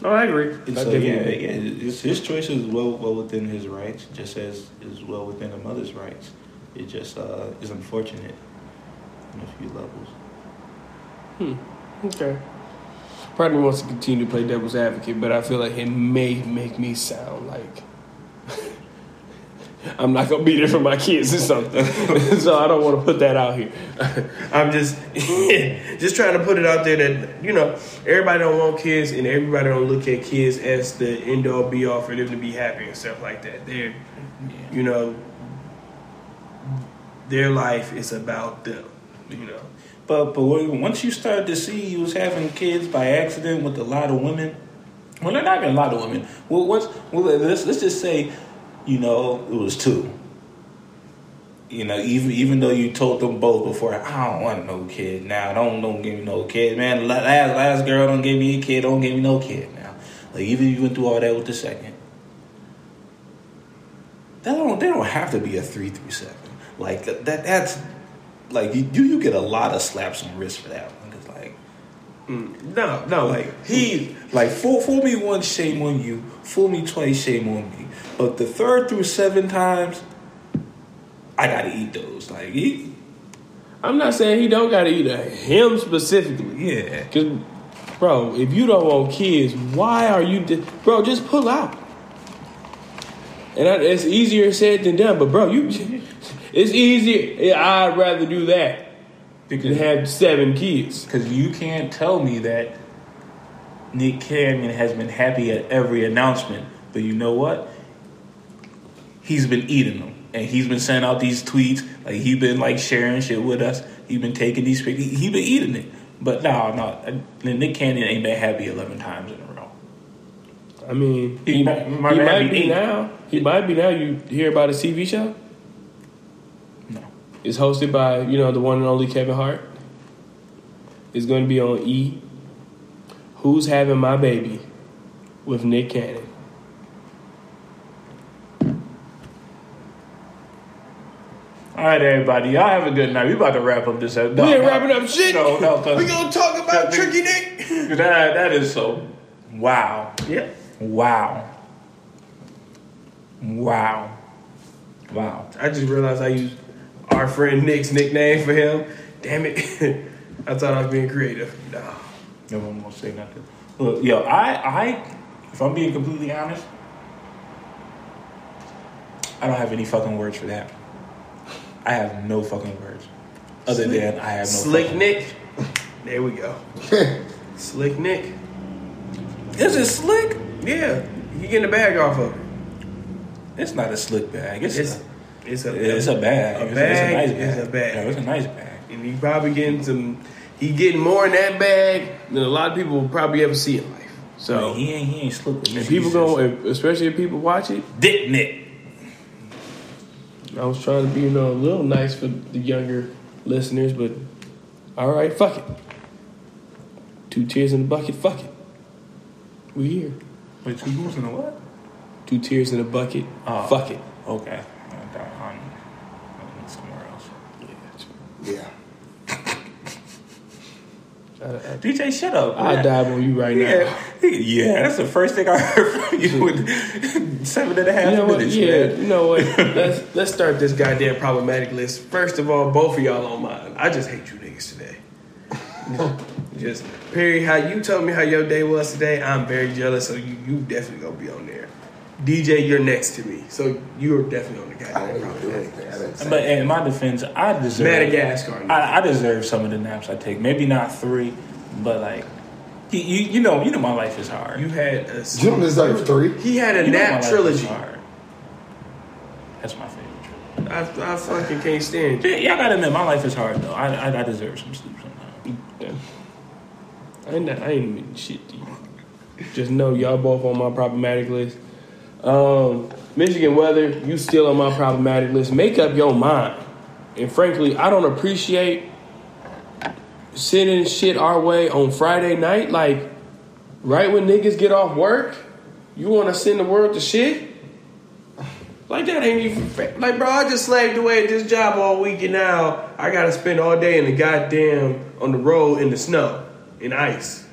No, I agree. And so yeah, yeah, it's, his choice is well well within his rights, just as is well within a mother's rights. It just uh, is unfortunate on a few levels. Hmm, okay. Part of me wants to continue to play devil's advocate, but I feel like it may make me sound like I'm not gonna be there for my kids or something. so I don't want to put that out here. I'm just just trying to put it out there that you know everybody don't want kids and everybody don't look at kids as the end all be all for them to be happy and stuff like that. They're you know their life is about them. You know. But but once you start to see he was having kids by accident with a lot of women, well, they're not even a lot of women. Well, what's well let's let's just say, you know, it was two. You know, even even though you told them both before, I don't want no kid now. Don't don't give me no kid, man. Last last girl don't give me a kid. Don't give me no kid now. Like even if you went through all that with the second, that don't they don't have to be a three through seven. Like that that's like you you get a lot of slaps on wrist for that one. Cause like mm. No, no, like he like fool fool me once, shame on you. Fool me twice, shame on me. But the third through seven times, I gotta eat those. Like he, I'm not saying he don't gotta eat a him specifically. yeah. Cause, bro, if you don't want kids, why are you, di- bro? Just pull out. And I, it's easier said than done. But bro, you, it's easy. I'd rather do that than Because have seven kids. Because you can't tell me that Nick Cannon has been happy at every announcement, but you know what? He's been eating them, and he's been sending out these tweets. Like he's been like sharing shit with us. He's been taking these pictures. He been eating it. But no, no, Nick Cannon ain't been happy eleven times in a row. I mean, He he, might- he might might be be eight. now. He might be now. You hear about a TV show? No, It's hosted by you know the one and only Kevin Hart. It's going to be on E. Who's having my baby with Nick Cannon? All right, everybody. Y'all have a good night. We about to wrap up this episode. we ain't wrapping up shit. No, no, we gonna talk about Tricky Nick. that that is so. Wow. Yep. Wow. Wow. Wow. I just realized I used our friend Nick's nickname for him. Damn it! I thought I was being creative. Nah. No one will say nothing. Look, yo, I, I, if I'm being completely honest, I don't have any fucking words for that. I have no fucking words. Other than I have no Slick fucking- Nick. There we go. Slick Nick. Is it slick? Yeah, he getting the bag off of it. It's not a slick bag. It's, It's a, it's a it's a bag. A It's, bag it's a nice bag. a bag. Yeah, it's a nice bag. and he probably getting some. He getting more in that bag than a lot of people will probably ever see in life. So Like, he ain't he ain't slick and people go, especially if people watch it. dick Nick. I was trying to be, you know, a little nice for the younger listeners, but all right, fuck it. Two tears in the bucket, fuck it. We here. Wait, two goose in a what? Two tears in a bucket, Oh. fuck it. Okay. I thought I'm, I'm somewhere else. Yeah. Uh, I, DJ, shut up. I man. dive on you right now. Yeah, yeah, that's the first thing I heard from you in seven and a half You know what? minutes. Yeah, man. you know what? let's let's start this goddamn problematic list. First of all, both of y'all on mine. I just hate you niggas today. just Perry, how you told me how your day was today. I'm very jealous, so you you definitely gonna be on there. DJ, you're next to me, so you're definitely on the I goddamn didn't even anything. I list. But in my defense, I deserve Madagascar. I, I deserve some of the naps I take. Maybe not three, but like you, you, you know, you know, my life is hard. you had a You don't deserve three. he had a You nap trilogy. hard. That's my favorite. trilogy. I, I fucking can't stand. Yeah, y'all gotta admit, my life is hard though. I, I, I deserve some sleep sometimes. Yeah. I ain't, I ain't mean shit to you. Just know y'all both on my problematic list. Um, Michigan weather, you still on my problematic list. Make up your mind. And frankly, I don't appreciate sending shit our way on Friday night. Like, right when niggas get off work, you want to send the world to shit? Like that ain't even fair. Like, bro, I just slaved away at this job all week, and now I gotta spend all day in the goddamn on the road in the snow, in ice.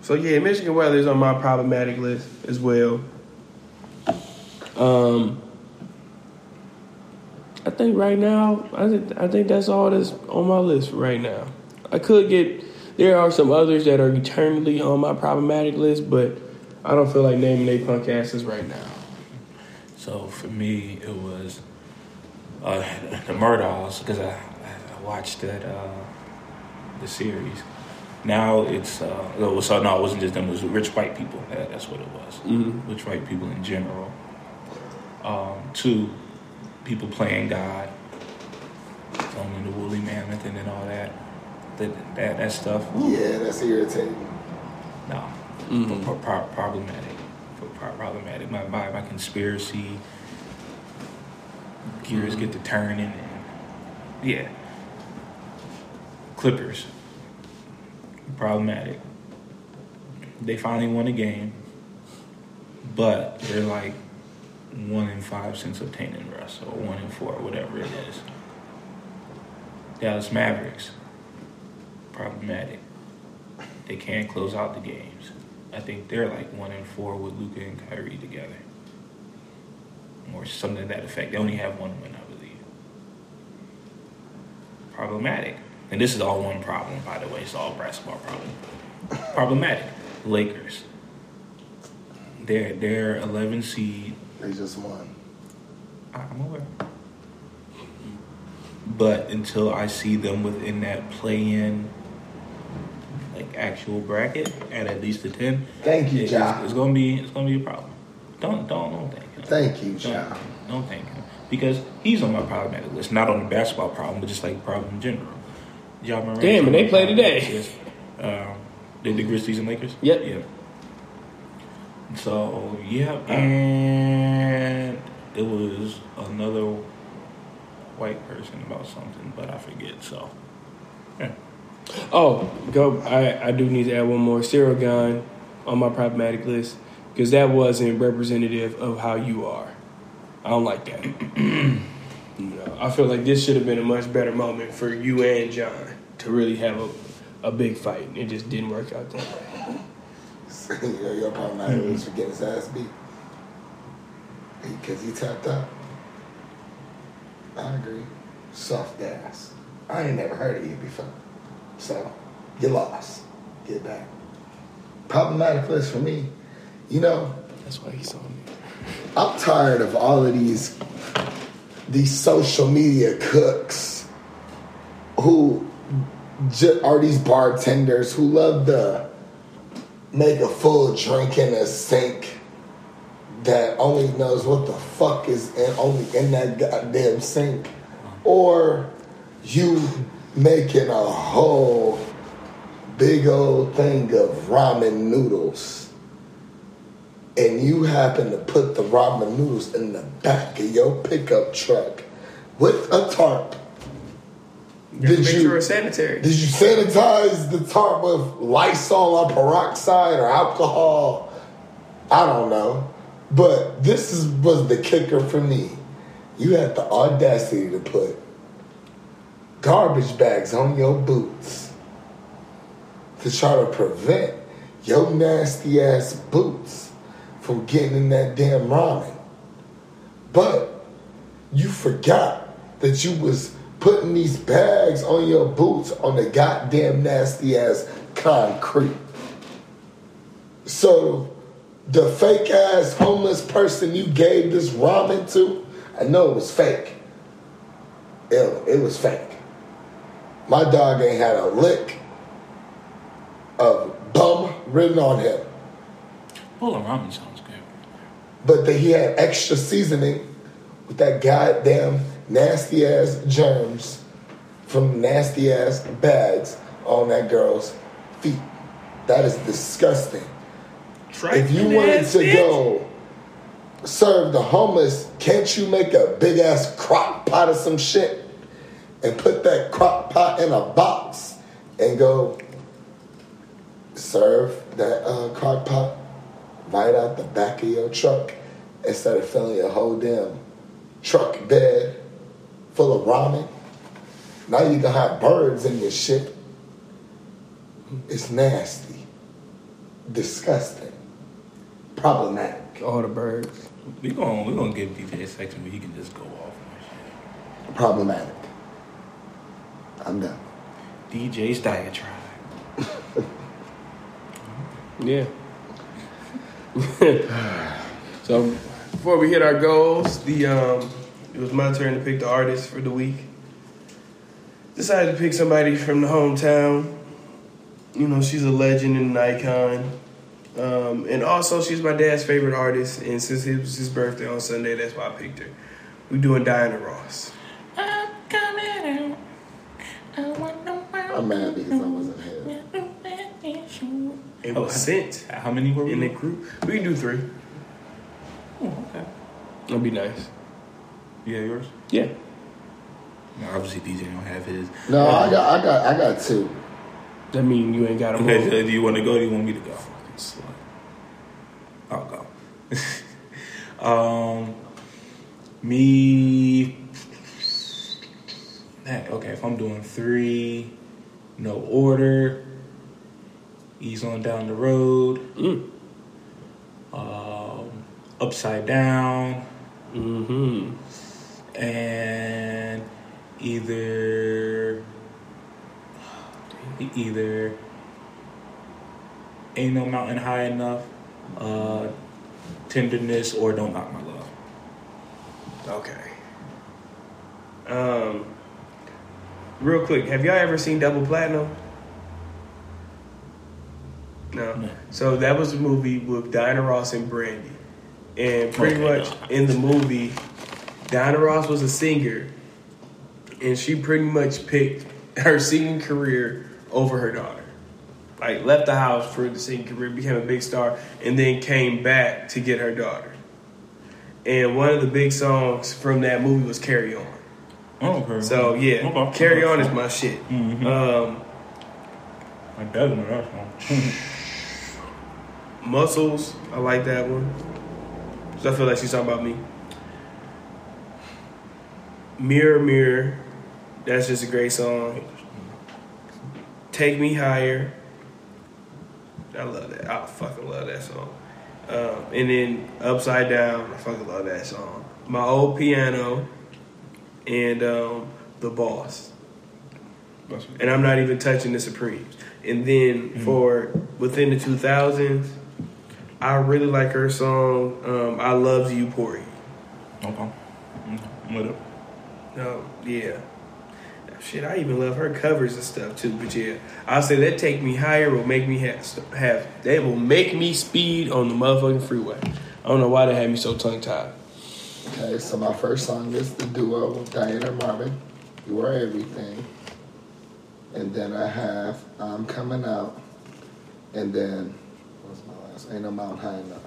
So yeah, Michigan weather is on my problematic list as well. Um, I think right now, I think I think that's all that's on my list right now. I could get there are some others that are eternally on my problematic list, but I don't feel like naming they punk asses right now. So for me, it was uh, the Murdaughs because I, I watched that uh, the series. Now it's uh, so no, it wasn't just them. It was rich white people. That, that's what it was. Mhm. Rich white people in general. Um, two, people playing God, owning the woolly mammoth, and then all that. That that, that stuff. Yeah, that's irritating. No, Mhm. pro- pro- problematic. Pro- pro- problematic. My, my my conspiracy gears get to turning, and yeah. Clippers. Problematic. They finally won a game, but they're like one in five since obtaining Russ, or one in four, whatever it is. Dallas Mavericks. Problematic they can't close out the games. I think they're like one in four with Luka and Kyrie together, or something to that effect. They only have one win, I believe. Problematic, and this is all one problem, by the way. It's all basketball problem. Problematic. Lakers. They're they're 11 seed. They just won. I'm aware. But until I see them within that play-in, like actual bracket at at least a ten, Thank you, it- Ja. it's, it's gonna be it's gonna be a problem. Don't don't don't thank him. Thank you, Don't, don't thank him because he's on my problematic list. Not on the basketball problem, but just like problem in general. Ja Morant Damn, is and they play problematic today. list. Um, the, the Grizzlies and Lakers. Yep. Yeah. So yeah, and it was another white person about something, but I forget. So yeah. Oh, go! I, I do need to add one more. Ciryl Gane on my problematic list because that wasn't representative of how you are. I don't like that. you know, I feel like this should have been a much better moment for you and Jon to really have a, a big fight. It just didn't work out that way. You know, your problematic mm-hmm. was for getting his ass beat. Because he tapped out. I agree. Soft ass. I ain't never heard of you before. So, you lost. Get back. Problematic list for me. You know, That's why he's on me. I'm tired of all of these these social media cooks who ju- are these bartenders who love to make a full drink in a sink that only knows what the fuck is in, only in that goddamn sink, or you making a whole big old thing of ramen noodles and you happen to put the ramen noodles in the back of your pickup truck with a tarp. Did Did make you sure it's sanitary. did you sanitize the tarp with Lysol or peroxide or alcohol? I don't know. But this is, was the kicker for me. You had the audacity to put garbage bags on your boots to try to prevent your nasty ass boots from getting in that damn ramen. But you forgot that you was putting these bags on your boots on the goddamn nasty ass concrete. So the fake ass homeless person you gave this ramen to, I know it was fake. It, it was fake. My dog ain't had a lick of bum written on him. Bowl of ramen sounds good. But that he had extra seasoning with that goddamn nasty ass germs from nasty ass bags on that girl's feet. That is disgusting. If you wanted to go serve the homeless, can't you make a big ass crock pot of some shit and put that crock pot in a box and go serve that uh, crock pot right out the back of your truck instead of filling your whole damn truck bed full of ramen. Now you can have birds in your shit. It's nasty, disgusting, problematic. All the birds. We gonna we gonna give DJ a section where he can just go off on shit. Problematic. I'm done. DJ's diatribe. Yeah. so before we hit our goals, the um, it was my turn to pick the artist for the week. Decided to pick somebody from the hometown. You know, she's a legend and an icon. Um, and also, she's my dad's favorite artist. And since it was his birthday on Sunday, that's why I picked her. We're doing Diana Ross. I'm coming out. I'm mad because I wasn't here. It was sent How many were we? in the group. We can do three. Oh, okay. That'd be nice. Yeah, yours. Yeah. No, obviously DJ don't have his. No, I got, I got, I got two. That mean you ain't got them Okay, so do you want to go? Or do you want me to go? Fucking slut. I'll go. um, me. Man, okay, if I'm doing three, no order. Ease on down the road. Mm. Um, upside down. Mm-hmm. And either either ain't no mountain high enough, uh, tenderness, or don't knock my love. Okay. Um, real quick, have y'all ever seen Double Platinum? No. No. So that was a movie with Diana Ross and Brandy, and pretty Okay, much no. in the movie, Diana Ross was a singer, and she pretty much picked her singing career over her daughter. Like left the house for the singing career, became a big star, and then came back to get her daughter. And one of the big songs from that movie was "Carry On." Oh, okay. So yeah, Okay. "Carry On" is my shit. Mhm. Um, I definitely know that song. Muscles, I like that one. So I feel like she's talking about me. Mirror, mirror, that's just a great song. Take me higher. I love that. I fucking love that song. Um, and then upside down, I fucking love that song. My old piano, and um, the boss. And I'm not even touching the Supremes. And then Mm-hmm. for within the 2000s, I really like her song um, "I Love You, Porgy." Okay. Okay. I'm No, yeah, shit. I even love her covers and stuff too. But yeah, I'll say that "Take Me Higher" will make me have, have they will make me speed on the motherfucking freeway. I don't know why they had me so tongue tied. Okay, so my first song is the duo with Diana Marvin. You are everything. And then I have I'm coming out. And then what's my last? Ain't no mountain high enough.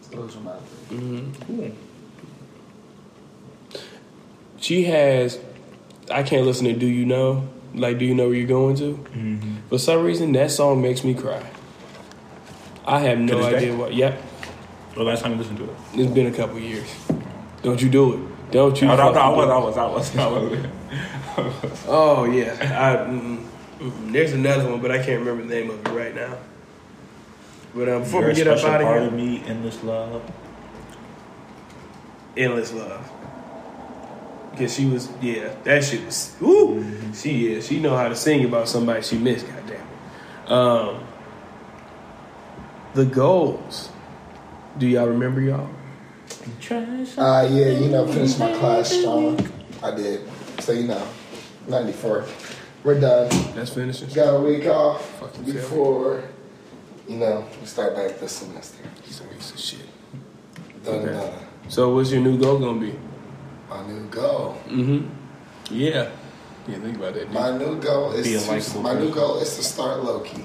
So those are my three. Mm-hmm. Cool. She has. I can't listen to "Do You Know." Like, do you know where you're going to? Mm-hmm. For some reason, that song makes me cry. I have no this day? idea what. Yep, The last time you listened to it? it's been a couple years. Don't you do it? Don't you? No, no, no, I do was. I was, I was, I was. Oh yeah, I, mm, mm, there's another one, but I can't remember the name of it right now. But um, before You're we get up out of part here, of me, endless love. endless love. Because she was, yeah, that shit was. Woo, she is. She know how to sing about somebody she missed. Goddamn it. Um, the goals. Do y'all remember y'all? Uh, yeah, you know, finished my class strong. I did. So, you know, 94. We're done. That's finishing. Got a week off Fucking before, you know, we start back this semester. He's a piece of shit. Done Okay. another. So what's your new goal gonna be? My new goal. Mm-hmm. Yeah. Yeah, think about that. dude. My new goal is to, my new goal is to start low key,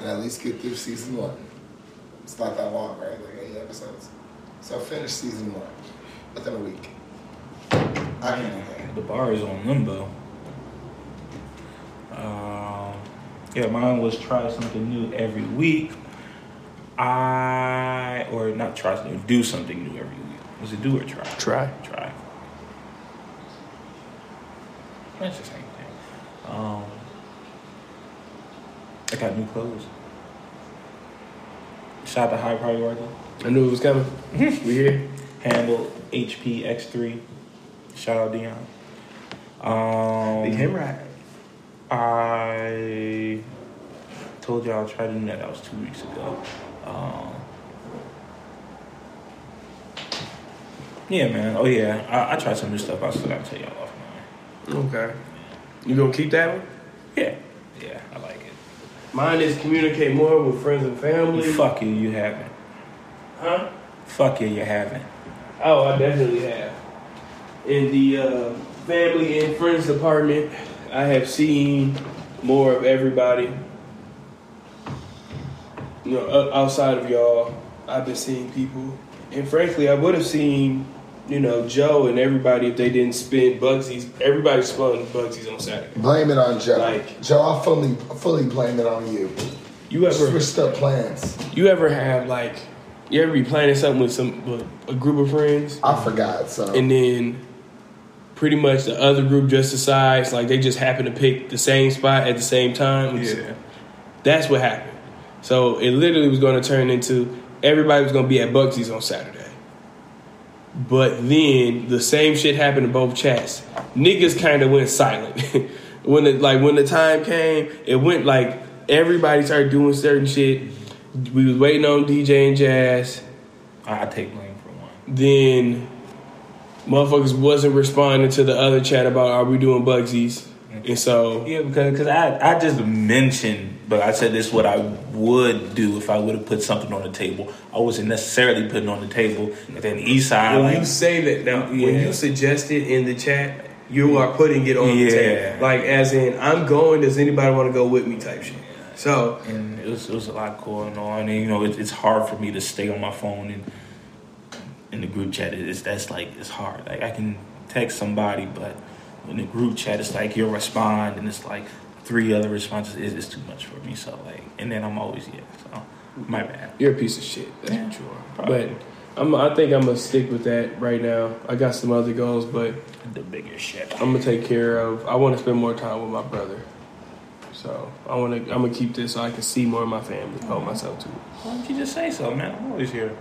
and at least get through season one. It's not that long, right? Like eight episodes. So finish season one within a week. I can do that. The bar is on limbo. Um, yeah, mine was try something new every week. I or not try something, do something new every. Was it do or try? Try. Try. That's the same thing. Um, I got new clothes. Shout out to High Priority. I knew it was coming. we here. Handle HP X3. Shout out Dion. Um, Big him right. I told y'all I tried to do that. That was two weeks ago. Um, yeah, man. Oh yeah, I, I tried some new stuff. I still gotta tell y'all off offline. Okay. You gonna keep that one? Yeah, yeah, I like it. Mine is communicate more with friends and family. Fuck you, you haven't. Huh? Fuck you, you haven't. Oh, I definitely have. In the uh, family and friends department, I have seen more of everybody. You know, outside of y'all, I've been seeing people, and frankly, I would have seen, you know, Joe and everybody if they didn't spend Bugsy's. Everybody spun Bugsy's on Saturday. Blame it on Joe. Like- Joe, I fully fully blame it on you. You ever, Switched up plans. you ever have like, you ever be planning something with some with a group of friends? I forgot. So and then pretty much the other group just decides like they just happen to pick the same spot at the same time. Yeah. That's what happened. So it literally was going to turn into everybody was going to be at Bugsy's on Saturday. But then the same shit happened in both chats. Niggas kind of went silent when the like when the time came. It went like everybody started doing certain shit. We was waiting on DJ and Jazz I take blame for one. then motherfuckers wasn't responding to the other chat about are we doing Bugsies, mm. and so Yeah, because cause I I just mentioned, but I said this is what I would do if I would have put something on the table. I wasn't necessarily putting on the table. And then East Side, when like, you say that now, when you suggest it in the chat, you are putting it on the table, like as in I'm going. Does anybody want to go with me? Type shit. So and it was, it was a lot going on. And you know, it, it's hard for me to stay on my phone and in the group chat. It's that's like it's hard. Like I can text somebody, but in the group chat, it's like you'll respond, and it's like three other responses. is, too much for me. So like, and then I'm always yeah. So my bad. you're a piece of shit. That's Yeah, what you are. probably. But I'm. I think I'm gonna stick with that right now. I got some other goals, but The bigger shit. I'm gonna take care of. I want to spend more time with my brother. So I want to. I'm gonna keep this so I can see more of my family, hold mm-hmm. myself to it. Why don't you just say so, man? I'm always here.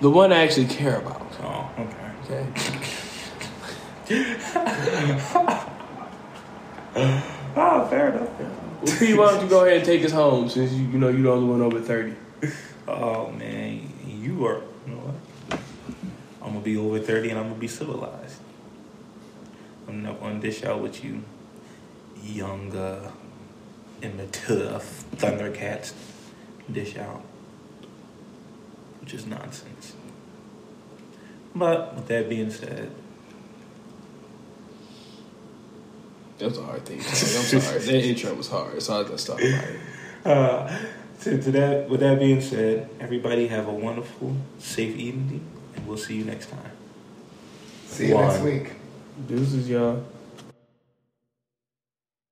The one I actually care about. Oh, okay. Okay. Oh, fair enough. Well, P, why don't you go ahead and take us home since you, you know you're the only one over thirty. Oh man, you are. You know what? I'm gonna be over thirty, and I'm gonna be civilized. I'm not gonna dish out with you, young, uh, immature Thundercats. Dish out, which is nonsense. But with that being said, That was a hard thing. to say. I'm sorry. that intro was hard, so I had to stop uh, to, to that, with that being said, everybody have a wonderful, safe evening, and we'll see you next time. see you next week. Deuces, y'all.